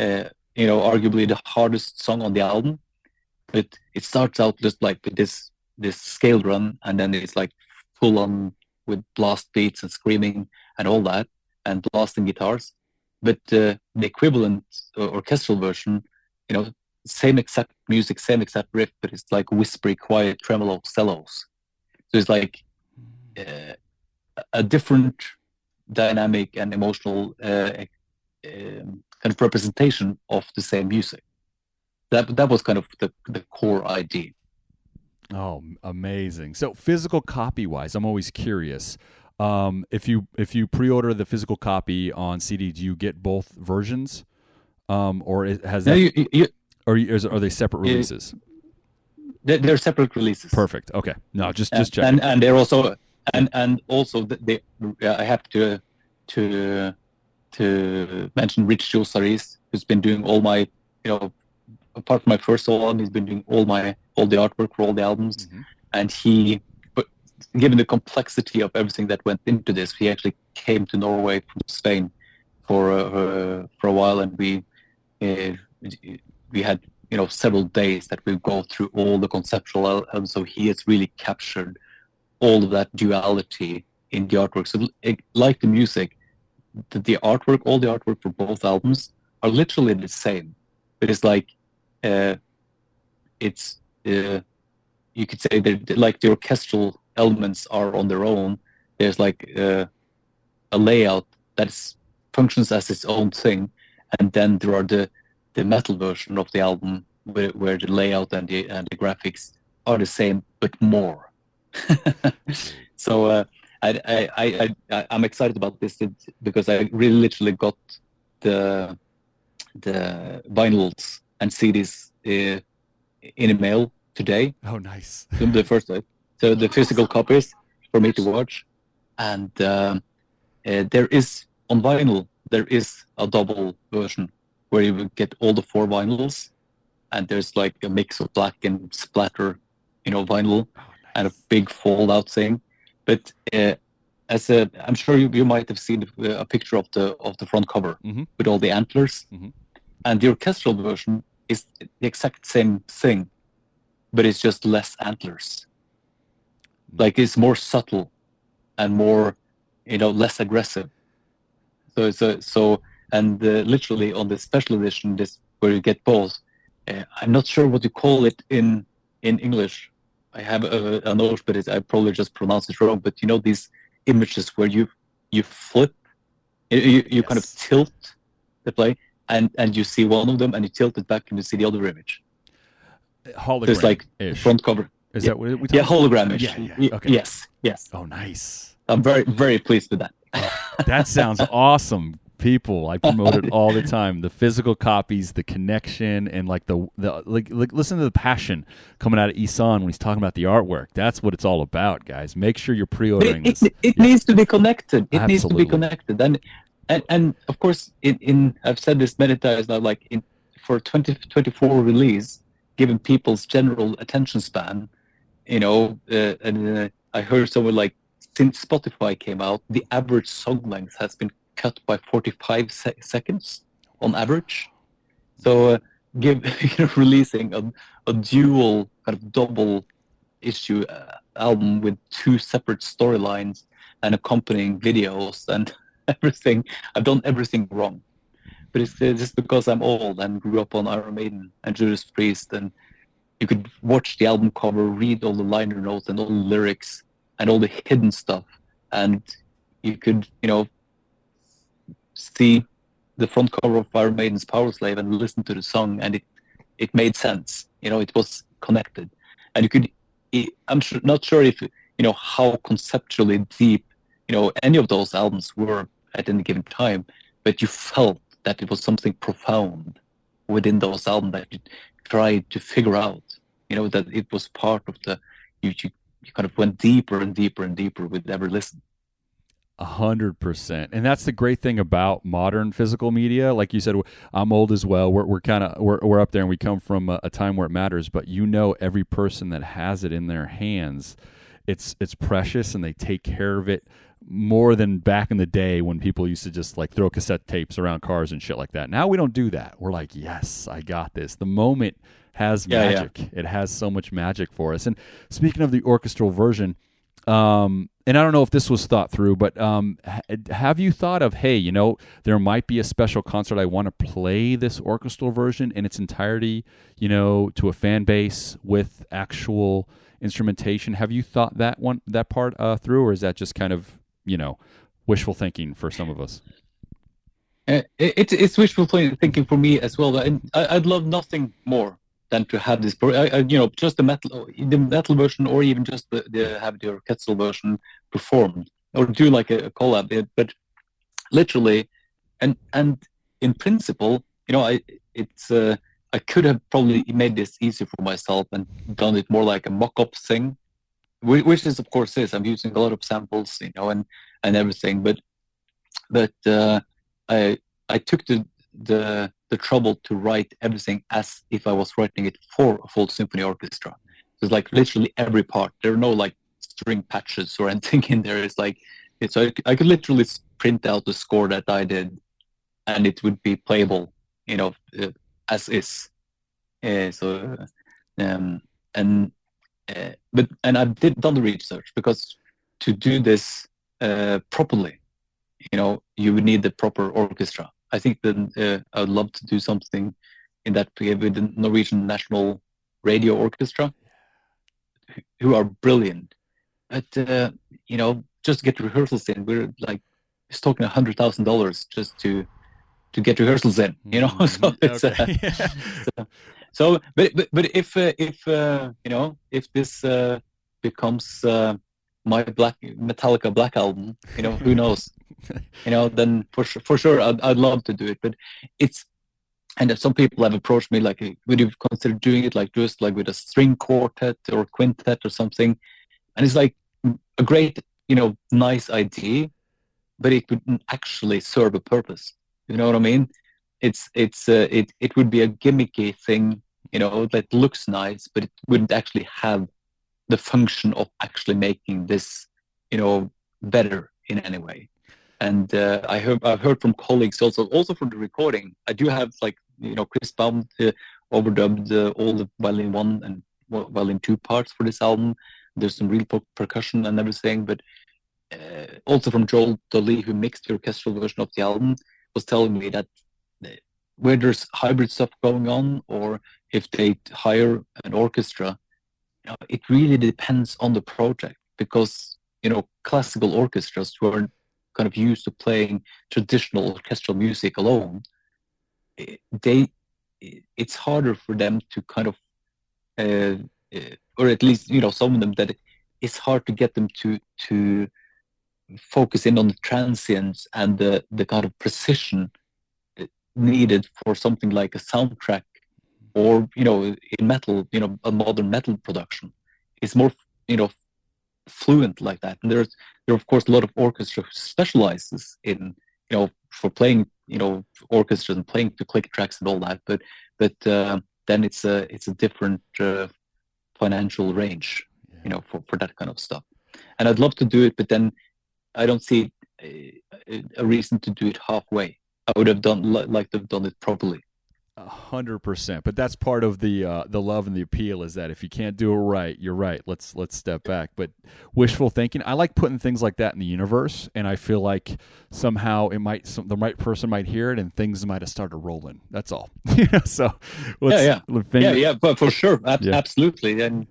uh, you know, arguably the hardest song on the album. But it starts out just like with this this scale run, and then it's like full on with blast beats and screaming and all that, and blasting guitars. But uh, the equivalent uh, orchestral version, you know, same exact music, same exact riff, but it's like whispery, quiet tremolo cellos. So it's like uh, a different dynamic and emotional uh, um, kind of representation of the same music. That that was kind of the the core idea. Oh, amazing! So physical copy wise, I'm always curious. Um, if you if you pre-order the physical copy on CD, do you get both versions, um, or is, has No, that, you, you, or is, are they separate releases? they're, they're separate releases. Perfect. Okay. No, just just check. and and they're also and and also th- they I have to to to mention Ritxi Ostáriz, who's been doing all my you know apart from my first solo album, he's been doing all my all the artwork for all the albums, Mhm. and he but given the complexity of everything that went into this, he actually came to Norway from Spain for uh, for a while, and we uh, we had you know several days that we go through all the conceptual and so he has really captured all of that duality in the artwork. So like the music the, the artwork all the artwork for both albums are literally the same. But it's like uh, it's uh, you could say that like the orchestral elements are on their own. There's like uh, a layout that functions as its own thing and then there are the the metal version of the album where, where the layout and the and the graphics are the same but more. So uh, I, I, I, I I'm excited about this because I really literally got the the vinyls and CDs uh, in a mail today oh, nice. the first day. So the physical copies for me to watch, and um, uh, there is on vinyl there is a double version where you get all the four vinyls, and there's like a mix of black and splatter, you know, vinyl Oh, and a nice. big fallout thing. But uh, as a, I'm sure you, you might have seen a picture of the of the front cover Mhm. with all the antlers, Mhm. and the orchestral version is the exact same thing, but it's just less antlers. Like it's more subtle and more, you know, less aggressive. So it's a, so and uh, literally on the special edition, this where you get both. Uh, I'm not sure what you call it in in English. I have a, a note, but it's, I probably just pronounced it wrong. But you know these images where you you flip, you, you, you kind of tilt the play, and and you see one of them, and you tilt it back, and you see the other image. Hologram. There's like front cover. Is yeah. that what we Yeah, hologram. Yeah, yeah, okay. Yes, yes. Oh, nice. I'm very very pleased with that. Oh, that sounds awesome. People, I promote it all the time. The physical copies, the connection, and like the the like, like listen to the passion coming out of Ihsahn when he's talking about the artwork. That's what it's all about, guys. Make sure you're pre-ordering it, this. it, it Yeah. needs to be connected. It needs to be connected. And and, and of course, in, in I've said this many times now. Like in for 2024 release, given people's general attention span, you know, uh, and uh, I heard someone like since Spotify came out, the average song length has been cut by 45 se- seconds on average. So, uh, give you know, releasing a, a dual kind of double issue uh, album with two separate storylines and accompanying videos and everything. I've done everything wrong, but it's uh, just because I'm old and grew up on Iron Maiden and Judas Priest, and you could watch the album cover, read all the liner notes and all the lyrics and all the hidden stuff, and you could, you know, see the front cover of Iron Maiden's Power Slave and listen to the song, and it it made sense. You know, it was connected, and you could. i- I'm sure, not sure if you know how conceptually deep you know any of those albums were at any given time, but you felt that it was something profound within those albums that you tried to figure out. You know that it was part of the you you, you kind of went deeper and deeper and deeper with every listen. A hundred percent, and that's the great thing about modern physical media. Like you said, I'm old as well. We're we're kind of we're we're up there, and we come from a, a time where it matters. But you know, every person that has it in their hands, it's it's precious, and they take care of it more than back in the day when people used to just like throw cassette tapes around cars and shit like that. Now we don't do that. We're like, yes, I got this. The moment has Yeah, yeah. magic. It has so much magic for us. And speaking of the orchestral version, um, and I don't know if this was thought through, but um, ha- have you thought of, hey, you know, there might be a special concert I want to play this orchestral version in its entirety, you know, to a fan base with actual instrumentation? Have you thought that one that part uh, through, or is that just kind of you know, wishful thinking for some of us. Uh, it, it's it's wishful thinking for me as well. And I, would love nothing more than to have this, I, I, you know, just the metal, the metal version, or even just the, the have the orchestral version performed, or do like a, a collab. But literally, and and in principle, you know, I it's uh, I could have probably made this easier for myself and done it more like a mock-up thing, which is of course is. I'm using a lot of samples, you know, and and everything, but but uh, I I took the the the trouble to write everything as if I was writing it for a full symphony orchestra. It's like literally every part. There are no like string patches or anything in there. It's like it's I, I could literally print out the score that I did, and it would be playable, you know, uh, as is. Uh, so, um, and uh, but and I did done the research because to do this uh, properly, you know, you would need the proper orchestra. I think that uh, I would love to do something in that with the Norwegian National Radio Orchestra, who are brilliant. But uh, you know, just to get rehearsals in, we're like it's talking a hundred thousand dollars just to to get rehearsals in. You know, so mm-hmm. it's okay. uh, so, so, but but but if uh, if uh, you know if this uh, becomes uh, my black Metallica Black album, you know, who knows? you know, then for sure, for sure, I'd, I'd love to do it. But it's and some people have approached me like, would you consider doing it like just like with a string quartet or quintet or something? And it's like a great, you know, nice idea, but it wouldn't actually serve a purpose. You know what I mean? It's it's uh, it it would be a gimmicky thing, you know, that looks nice, but it wouldn't actually have the function of actually making this, you know, better in any way and uh, I heard I've heard from colleagues also also from the recording. I do have like you know Chris Baum uh, overdubbed uh, all the violin one and violin two parts for this album. There's some real per- percussion and everything, but uh, also from Joel Dolly, who mixed the orchestral version of the album, was telling me that uh, where there's hybrid stuff going on, or if they hire an orchestra, you know, it really depends on the project because you know classical orchestras were kind of used to playing traditional orchestral music alone, eh, they it's harder for them to kind of, uh, or at least you know some of them that it's hard to get them to to focus in on the transients and the the kind of precision needed for something like a soundtrack or you know in metal you know a modern metal production it's more you know fluent like that. And there's there are of course a lot of orchestra who specializes in you know for playing you know orchestras and playing the click tracks and all that. But but uh, then it's a it's a different uh, financial range, yeah. you know, for for that kind of stuff. And I'd love to do it, but then I don't see a, a reason to do it halfway. I would have done like to have done it properly hundred percent. But that's part of the uh, the love and the appeal is that if you can't do it right, you're right. Let's let's step back. But wishful thinking, I like putting things like that in the universe, and I feel like somehow it might some, the right person might hear it, and things might have started rolling. That's all. so yeah, yeah, yeah, yeah. But for sure, ab- yeah. absolutely, and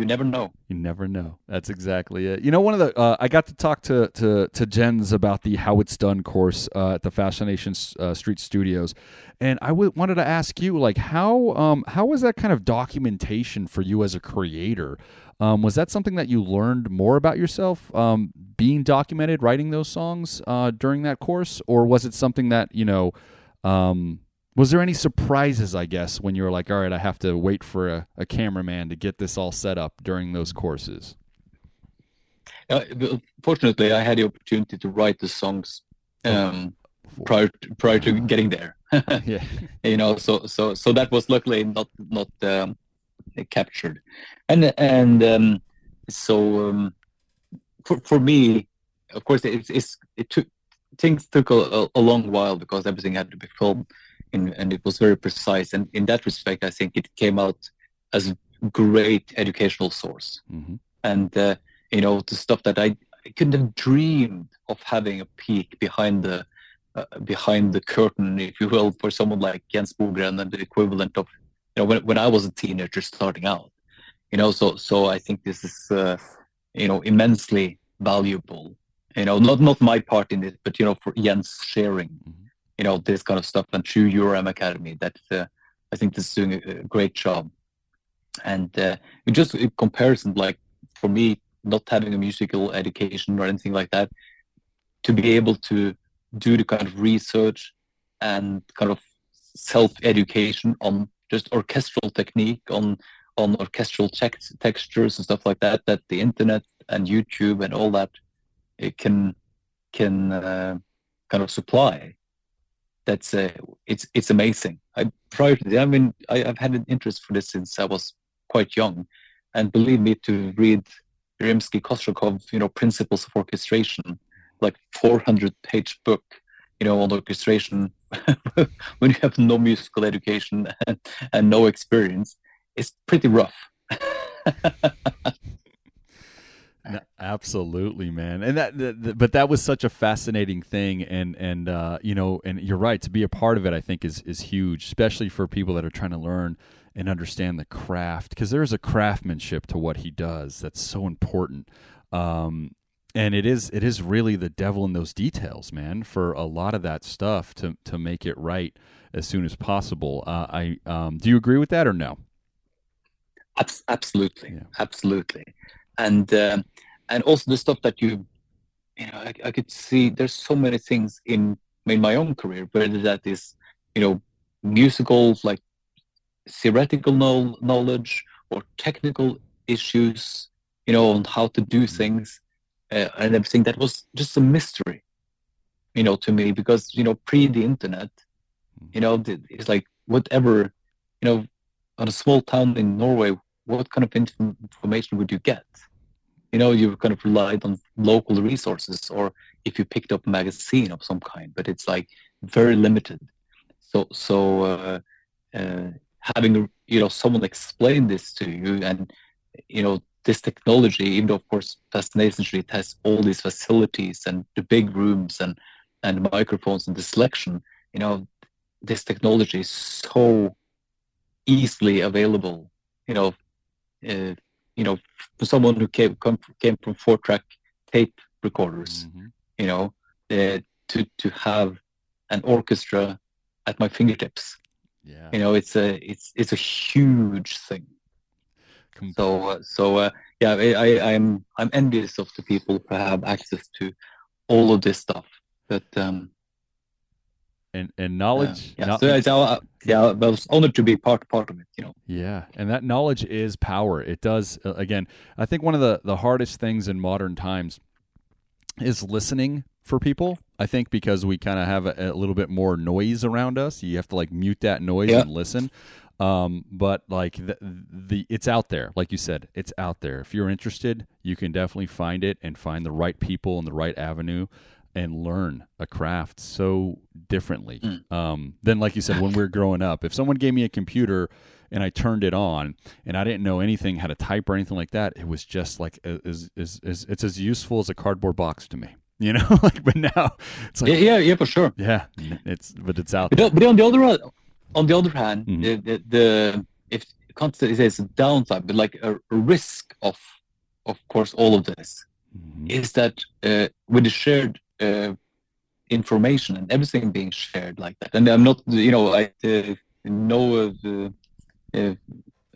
you never know. You never know. That's exactly it. You know, one of the uh, I got to talk to to to Jens about the How It's Done course uh, at the Fascination uh, Street Studios, and I w- wanted to ask you, like, how um how was that kind of documentation for you as a creator? Um, was that something that you learned more about yourself, um, being documented, writing those songs uh, during that course, or was it something that you know? Um, was there any surprises, I guess, when you were like, all right, I have to wait for a, a cameraman to get this all set up during those courses? Uh, fortunately, I had the opportunity to write the songs um, prior to, prior to getting there. yeah, you know, so so so that was luckily not not um, captured, and and um, so um, for for me, of course, it's, it's it took things took a, a long while because everything had to be filmed in, and it was very precise. And in that respect, I think it came out as a great educational source. Mm-hmm. And uh, you know, the stuff that I, I, couldn't have dreamed of having a peek behind the uh, behind the curtain, if you will, for someone like Jens Bogren and the equivalent of you know when when I was a teenager starting out. You know, so so I think this is uh, you know immensely valuable You know, not not my part in it, but you know, for Jens sharing, Mhm. You know, this kind of stuff and through URM Academy. That uh, I think this is doing a, great job. And uh, just in comparison, like for me, not having a musical education or anything like that, to be able to do the kind of research and kind of self education on just orchestral technique, on on orchestral tex- textures and stuff like that, that the internet and YouTube and all that it can can uh, kind of supply. That's uh, it's it's amazing. I prior to that, I mean, I, I've had an interest for this since I was quite young, and believe me, to read Rimsky-Korsakov, you know, Principles of Orchestration, like 400 page book, you know, on orchestration, when you have no musical education and, and no experience, it's pretty rough. No, absolutely, man. And that, th- th- but that was such a fascinating thing, and and uh, you know, and you're right. To be a part of it, I think is is huge, especially for people that are trying to learn and understand the craft, because there's a craftsmanship to what he does that's so important. Um, and it is it is really the devil in those details, man. For a lot of that stuff to to make it right as soon as possible. Uh, I um, do you agree with that or no? Abs- absolutely, Yeah. absolutely, and um and also the stuff that you, you know, I, I could see. There's so many things in in my own career, whether that is, you know, musical like theoretical know- knowledge or technical issues, you know, on how to do things uh, and everything. That was just a mystery, you know, to me because you know, pre the internet, you know, it's like whatever, you know, on a small town in Norway, what kind of inf- information would you get? You know, you've kind of relied on local resources, or if you picked up a magazine of some kind, but it's like very limited. So, so uh, uh, having you know someone explain this to you, and you know this technology, even though of course Fascination Street has all these facilities and the big rooms and and microphones and the selection, you know, this technology is so easily available. You know, uh, you know, for someone who came come, came from four track tape recorders, Mhm. you know, uh, to to have an orchestra at my fingertips. Yeah. You know, it's a it's it's a huge thing. So uh, so uh, yeah, I, I I'm I'm envious of the people who have access to all of this stuff. But um, and and knowledge. yeah, no- so it's, uh, yeah, I was honored to be part part of it. You know. Yeah, and that knowledge is power. It does uh, again. I think one of the the hardest things in modern times is listening for people. I think because we kind of have a, a little bit more noise around us. You have to like mute that noise Yeah. and listen. Um, but like the, the it's out there, like you said, it's out there. If you're interested, you can definitely find it and find the right people and the right avenue and learn a craft so differently um, than like you said when we were growing up. If someone gave me a computer and I turned it on and I didn't know anything how to type or anything like that, it was just like is is is it's as useful as a cardboard box to me. You know, like but now it's like yeah, yeah, yeah, for sure. yeah, it's but it's out But, there. but on the other on the other hand, Mhm. the, the, the if constantly says a downside, but like a, risk of of course all of this Mhm. is that uh, with the shared uh, information and everything being shared like that, and I'm not you know I uh, know uh,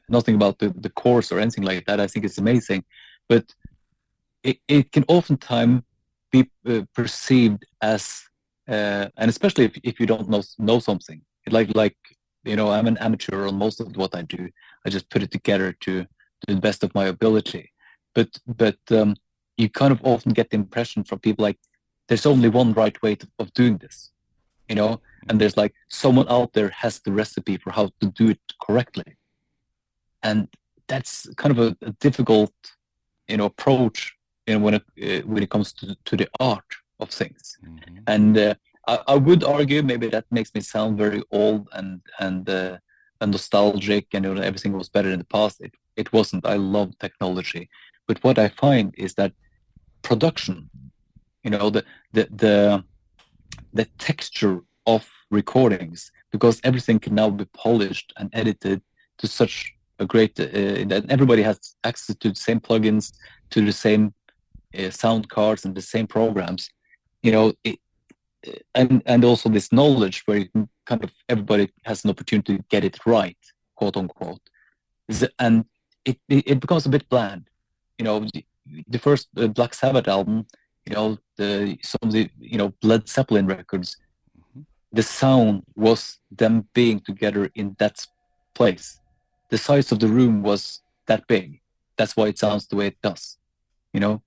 nothing about the, the course or anything like that. I think it's amazing, but it, it can oftentimes be uh, perceived as uh, and especially if, if you don't know know something. Like like you know i'm an amateur on most of what i do. I just put it together to to the best of my ability. But but um, you kind of often get the impression from people like there's only one right way to, of doing this you know? And there's like someone out there has the recipe for how to do it correctly. And that's kind of a, a difficult you know approach you know when it uh, when it comes to to the art of things. Mhm. and uh, I, I would argue maybe that makes me sound very old and and uh, and nostalgic and you know, everything was better in the past. It, it wasn't. I love technology. But what i find is that production you know the the the, the texture of recordings because everything can now be polished and edited to such a great uh, that everybody has access to the same plugins to the same uh, sound cards and the same programs. You know, it, and and also this knowledge where kind of everybody has an opportunity to get it right, quote unquote, and it it becomes a bit bland. You know, the, the first uh, Black Sabbath album, you know, the some of the you know Led Zeppelin records, mm-hmm. the sound was them being together in that place. The size of the room was that big. That's why it sounds the way it does. You know,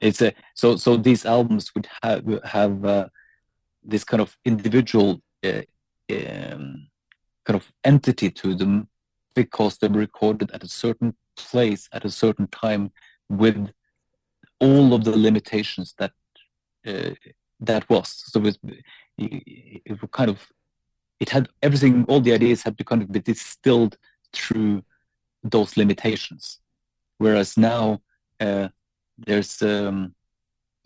it's a so so these albums would have have uh, this kind of individual uh, um, kind of entity to them because they were recorded at a certain place at a certain time with all of the limitations that uh, that was. So it, was, it, it kind of it had everything. All the ideas had to kind of be distilled through those limitations. Whereas now uh, there's um,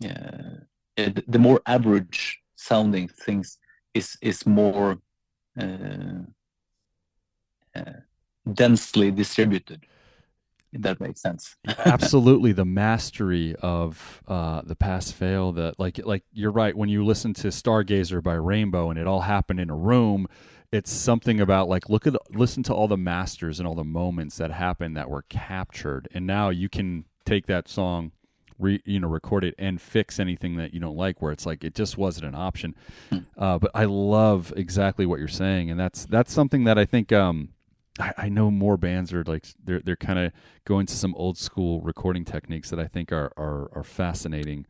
uh, the more average sounding things is is more uh, uh, densely distributed if that makes sense. Absolutely, the mastery of uh, the pass fail. That like like you're right. When you listen to Stargazer by Rainbow and it all happened in a room, it's something about like look at listen to all the masters and all the moments that happened that were captured, and now you can take that song. Re, you know, record it and fix anything that you don't like. Where it's like it just wasn't an option. Hmm. Uh, but I love exactly what you're saying, and that's that's something that I think um, I, I know more bands are like they're they're kind of going to some old school recording techniques that I think are are, are fascinating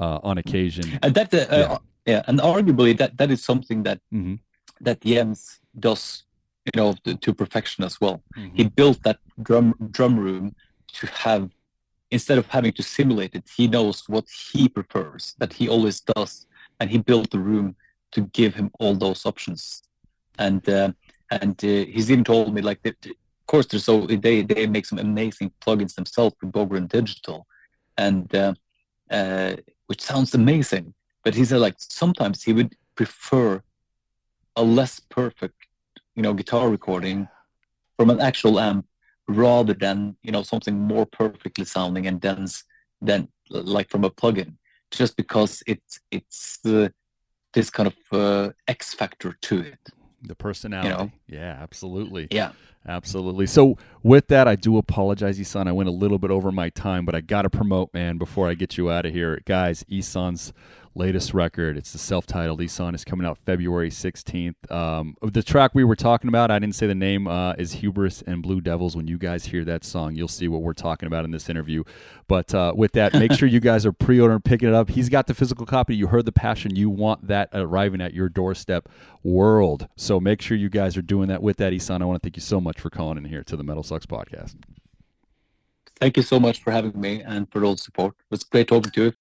uh, on occasion. And that uh, yeah. Uh, yeah. and arguably that that is something that mm-hmm. that Jens does you know to, to perfection as well. Mm-hmm. He built that drum drum room to have instead of having to simulate it, he knows what he prefers that he always does, and he built the room to give him all those options. And uh, and uh, he's even told me like that of course there's so they they make some amazing plugins themselves with Bogren Digital. And uh, uh, which sounds amazing. But he said like sometimes he would prefer a less perfect you know guitar recording from an actual amp rather than you know something more perfectly sounding and dense than like from a plugin. Just because it's it's uh, this kind of uh, x factor to it the personality. You know? Yeah, absolutely. Yeah. Absolutely. So with that, I do apologize, Ihsahn. I went a little bit over my time, but I got to promote, man, before I get you out of here. Guys, Ihsahn's latest record. It's the self-titled Ihsahn. is coming out February 16th. Um, the track we were talking about, I didn't say the name, uh, is Hubris and Blue Devils. When you guys hear that song, you'll see what we're talking about in this interview. But uh, with that, make sure you guys are pre-ordering, picking it up. He's got the physical copy. You heard the passion. You want that arriving at your doorstep world. So make sure you guys are doing that with that, Ihsahn. I want to thank you so much for calling in here to the Metal Sucks podcast. Thank you so much for having me and for all the support. It was great talking to you.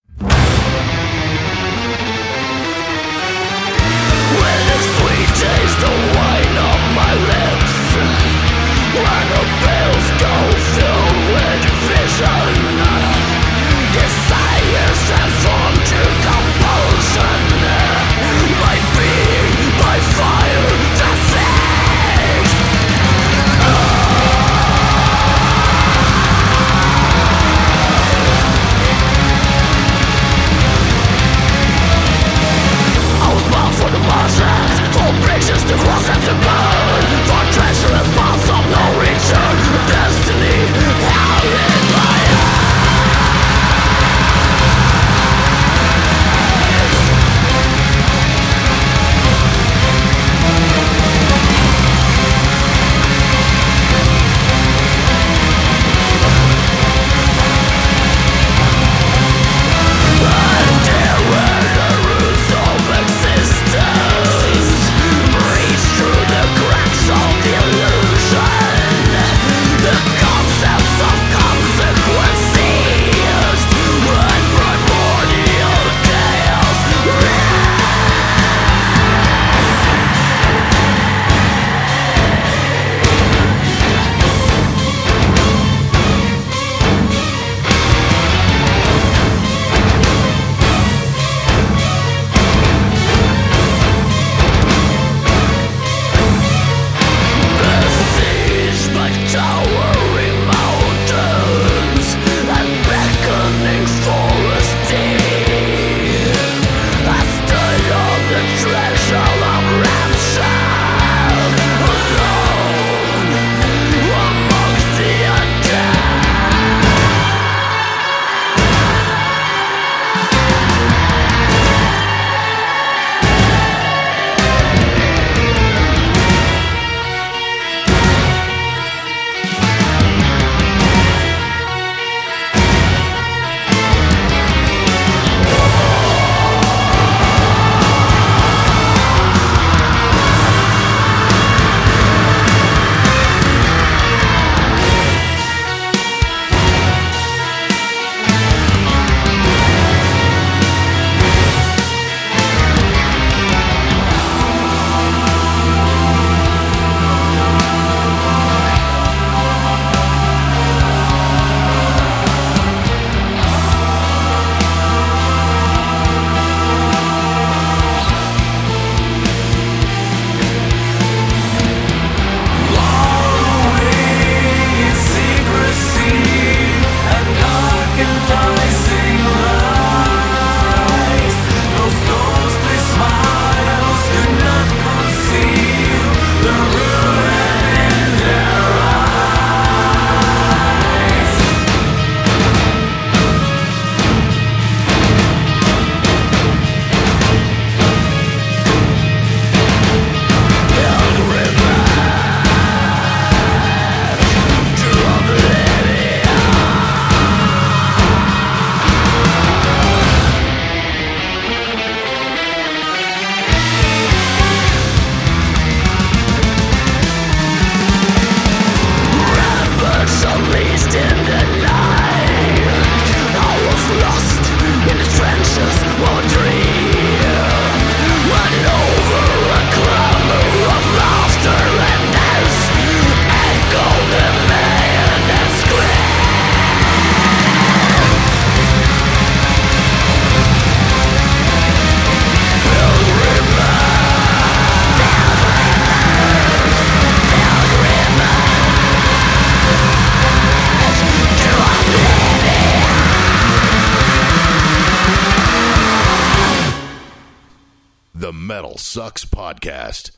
Sucks Podcast.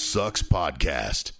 Sucks Podcast.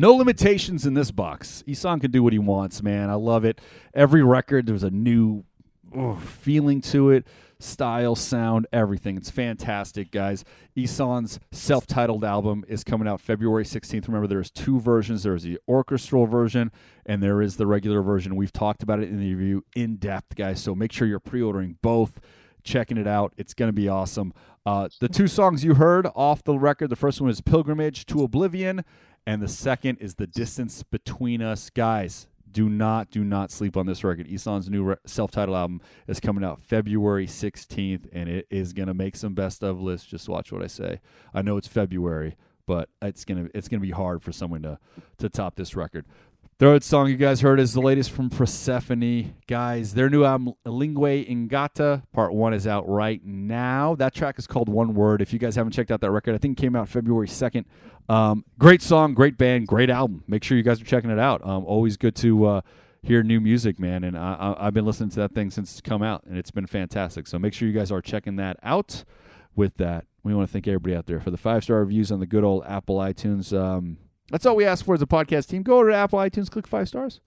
No limitations in this box. Ihsahn can do what he wants, man. I love it. Every record, there's a new oh, feeling to it, style, sound, everything. It's fantastic, guys. Ihsahn's self-titled album is coming out February 16th. Remember, there's two versions. There's the orchestral version, and there is the regular version. We've talked about it in the review in depth, guys. So make sure you're pre-ordering both checking it out. It's going to be awesome. Uh, the two songs you heard off the record the first one is Pilgrimage to Oblivion, and the second is The Distance Between Us. Guys, do not, do not sleep on this record. Ihsahn's new re- self titled album is coming out February 16th, and it is going to make some best of lists. Just watch what I say. I know it's February. But it's gonna it's gonna be hard for someone to to top this record. Third song you guys heard is the latest from Persefone. Guys, their new album, Lingua Ignota, part one is out right now. That track is called One Word. If you guys haven't checked out that record, I think it came out February 2nd. Um, great song, great band, great album. Make sure you guys are checking it out. Um, always good to uh, hear new music, man. And I, I, I've been listening to that thing since it's come out, and it's been fantastic. So make sure you guys are checking that out. With that, we want to thank everybody out there for the five star reviews on the good old Apple iTunes. Um, that's all we ask for as a podcast team. Go over to Apple iTunes, click five stars,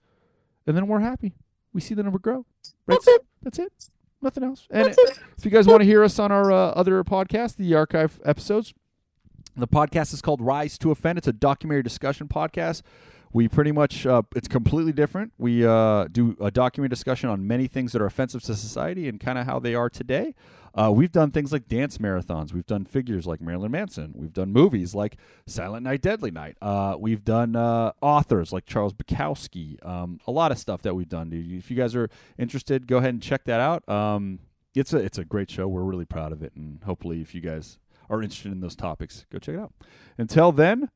and then we're happy. We see the number grow. Right? That's it. That's it. Nothing else. And if you guys want to hear us on our uh, other podcast, the archive episodes, the podcast is called Rise to Offend. It's a documentary discussion podcast. We pretty much, uh, it's completely different. We uh, do a documentary discussion on many things that are offensive to society and kind of how they are today. Uh, we've done things like dance marathons. We've done figures like Marilyn Manson. We've done movies like Silent Night, Deadly Night. Uh, we've done uh, authors like Charles Bukowski. Um, a lot of stuff that we've done. Dude. If you guys are interested, go ahead and check that out. Um, it's a it's a great show. We're really proud of it, and hopefully, if you guys are interested in those topics, go check it out. Until then,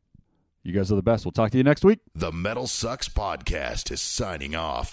you guys are the best. We'll talk to you next week. The Metal Sucks Podcast is signing off.